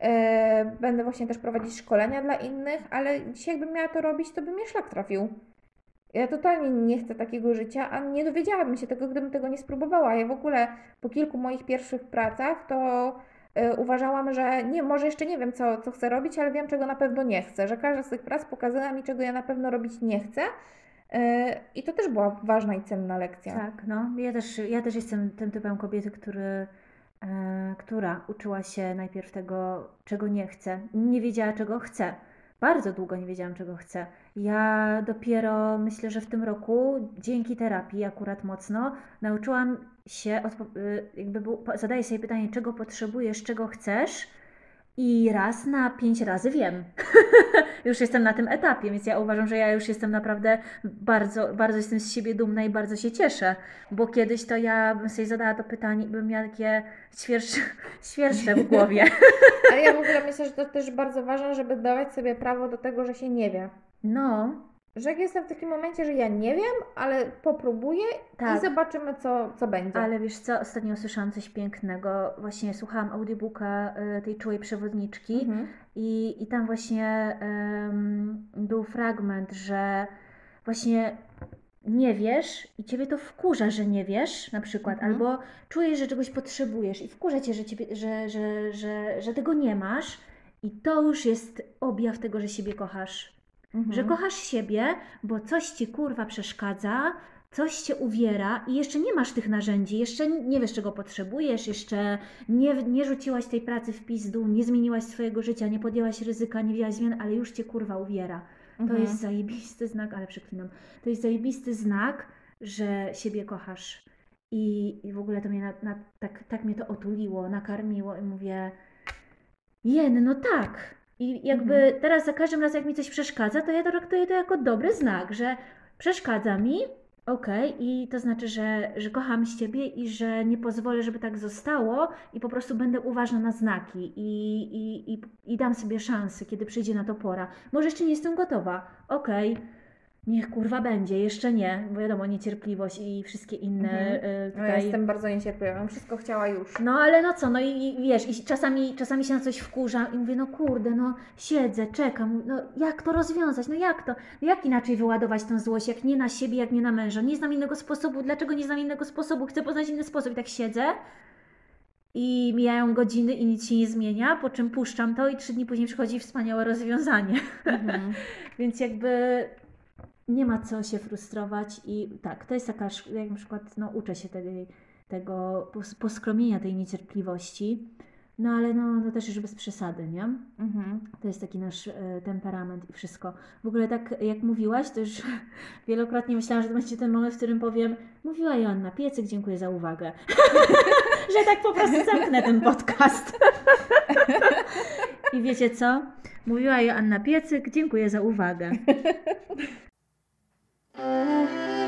Speaker 2: E, Będę właśnie też prowadzić szkolenia dla innych, ale dzisiaj jakbym miała to robić, to by mnie szlak trafił. Ja totalnie nie chcę takiego życia, a nie dowiedziałabym się tego, gdybym tego nie spróbowała. Ja w ogóle po kilku moich pierwszych pracach to uważałam, że nie, może jeszcze nie wiem, co, co chcę robić, ale wiem, czego na pewno nie chcę. Że każda z tych prac pokazała mi, czego ja na pewno robić nie chcę. Y, I to też była ważna i cenna lekcja.
Speaker 1: Tak, no. Ja też, ja też jestem tym typem kobiety, który, e, która uczyła się najpierw tego, czego nie chce. Nie wiedziała, czego chce. Bardzo długo nie wiedziałam, czego chcę. Ja dopiero myślę, że w tym roku, dzięki terapii akurat mocno, nauczyłam się, y, jakby był, zadaję sobie pytanie, czego potrzebujesz, czego chcesz. I raz na pięć razy wiem. już jestem na tym etapie, więc ja uważam, że ja już jestem naprawdę bardzo, bardzo jestem z siebie dumna i bardzo się cieszę, bo kiedyś to ja bym sobie zadała to pytanie i bym miała takie świerszcze, świerszcze w głowie.
Speaker 2: Ale ja w ogóle myślę, że to też bardzo ważne, żeby dawać sobie prawo do tego, że się nie wie.
Speaker 1: No,
Speaker 2: Że jak jestem w takim momencie, że ja nie wiem, ale popróbuję i
Speaker 1: Tak.
Speaker 2: zobaczymy, co, co będzie.
Speaker 1: ale wiesz co, ostatnio usłyszałam coś pięknego. Właśnie słuchałam audiobooka y, tej czułej przewodniczki
Speaker 2: Mhm.
Speaker 1: i, i tam właśnie był fragment, że właśnie nie wiesz i ciebie to wkurza, że nie wiesz, na przykład,
Speaker 2: Mhm.
Speaker 1: albo czujesz, że czegoś potrzebujesz i wkurza cię, że, ciebie, że, że, że, że tego nie masz i to już jest objaw tego, że siebie kochasz.
Speaker 2: Mhm.
Speaker 1: Że kochasz siebie, bo coś ci kurwa przeszkadza, coś cię uwiera i jeszcze nie masz tych narzędzi, jeszcze nie wiesz, czego potrzebujesz, jeszcze nie, nie rzuciłaś tej pracy w pizdu, nie zmieniłaś swojego życia, nie podjęłaś ryzyka, nie wzięłaś zmian, ale już cię kurwa uwiera. To
Speaker 2: Mhm.
Speaker 1: jest zajebisty znak, ale przeklinam. To jest zajebisty znak, że siebie kochasz. I, i w ogóle to mnie na, na, tak, tak mnie to otuliło, nakarmiło i mówię, jen, no tak. I jakby
Speaker 2: Mhm.
Speaker 1: teraz za każdym razem, jak mi coś przeszkadza, to ja traktuję to jako dobry znak, że przeszkadza mi, okej, i to znaczy, że, że kocham z Ciebie i że nie pozwolę, żeby tak zostało i po prostu będę uważna na znaki i, i, i, i dam sobie szansę, kiedy przyjdzie na to pora. Może jeszcze nie jestem gotowa, okej, niech kurwa będzie, jeszcze nie, bo wiadomo, niecierpliwość i wszystkie inne
Speaker 2: Mhm.
Speaker 1: y,
Speaker 2: No ja
Speaker 1: tutaj...
Speaker 2: jestem bardzo niecierpliwa, bym wszystko chciała już.
Speaker 1: No ale no co, no i, i wiesz, i czasami, czasami się na coś wkurzam i mówię, no kurde, no siedzę, czekam, no jak to rozwiązać, no jak to, jak inaczej wyładować tę złość, jak nie na siebie, jak nie na męża, nie znam innego sposobu, dlaczego nie znam innego sposobu, chcę poznać inny sposób i tak siedzę i mijają godziny i nic się nie zmienia, po czym puszczam to i trzy dni później przychodzi wspaniałe rozwiązanie.
Speaker 2: Mhm.
Speaker 1: Więc jakby nie ma co się frustrować i tak, to jest taka, jak na przykład, no uczę się tej, tego poskromienia tej niecierpliwości, no ale no, no też już bez przesady, nie? Mhm. To jest taki nasz e, temperament i wszystko. W ogóle tak jak mówiłaś, to już wielokrotnie myślałam, że to będzie ten moment, w którym powiem mówiła Joanna Piecyk, dziękuję za uwagę. że tak po prostu zamknę ten podcast. I wiecie co? Mówiła Joanna Piecyk, dziękuję za uwagę. Música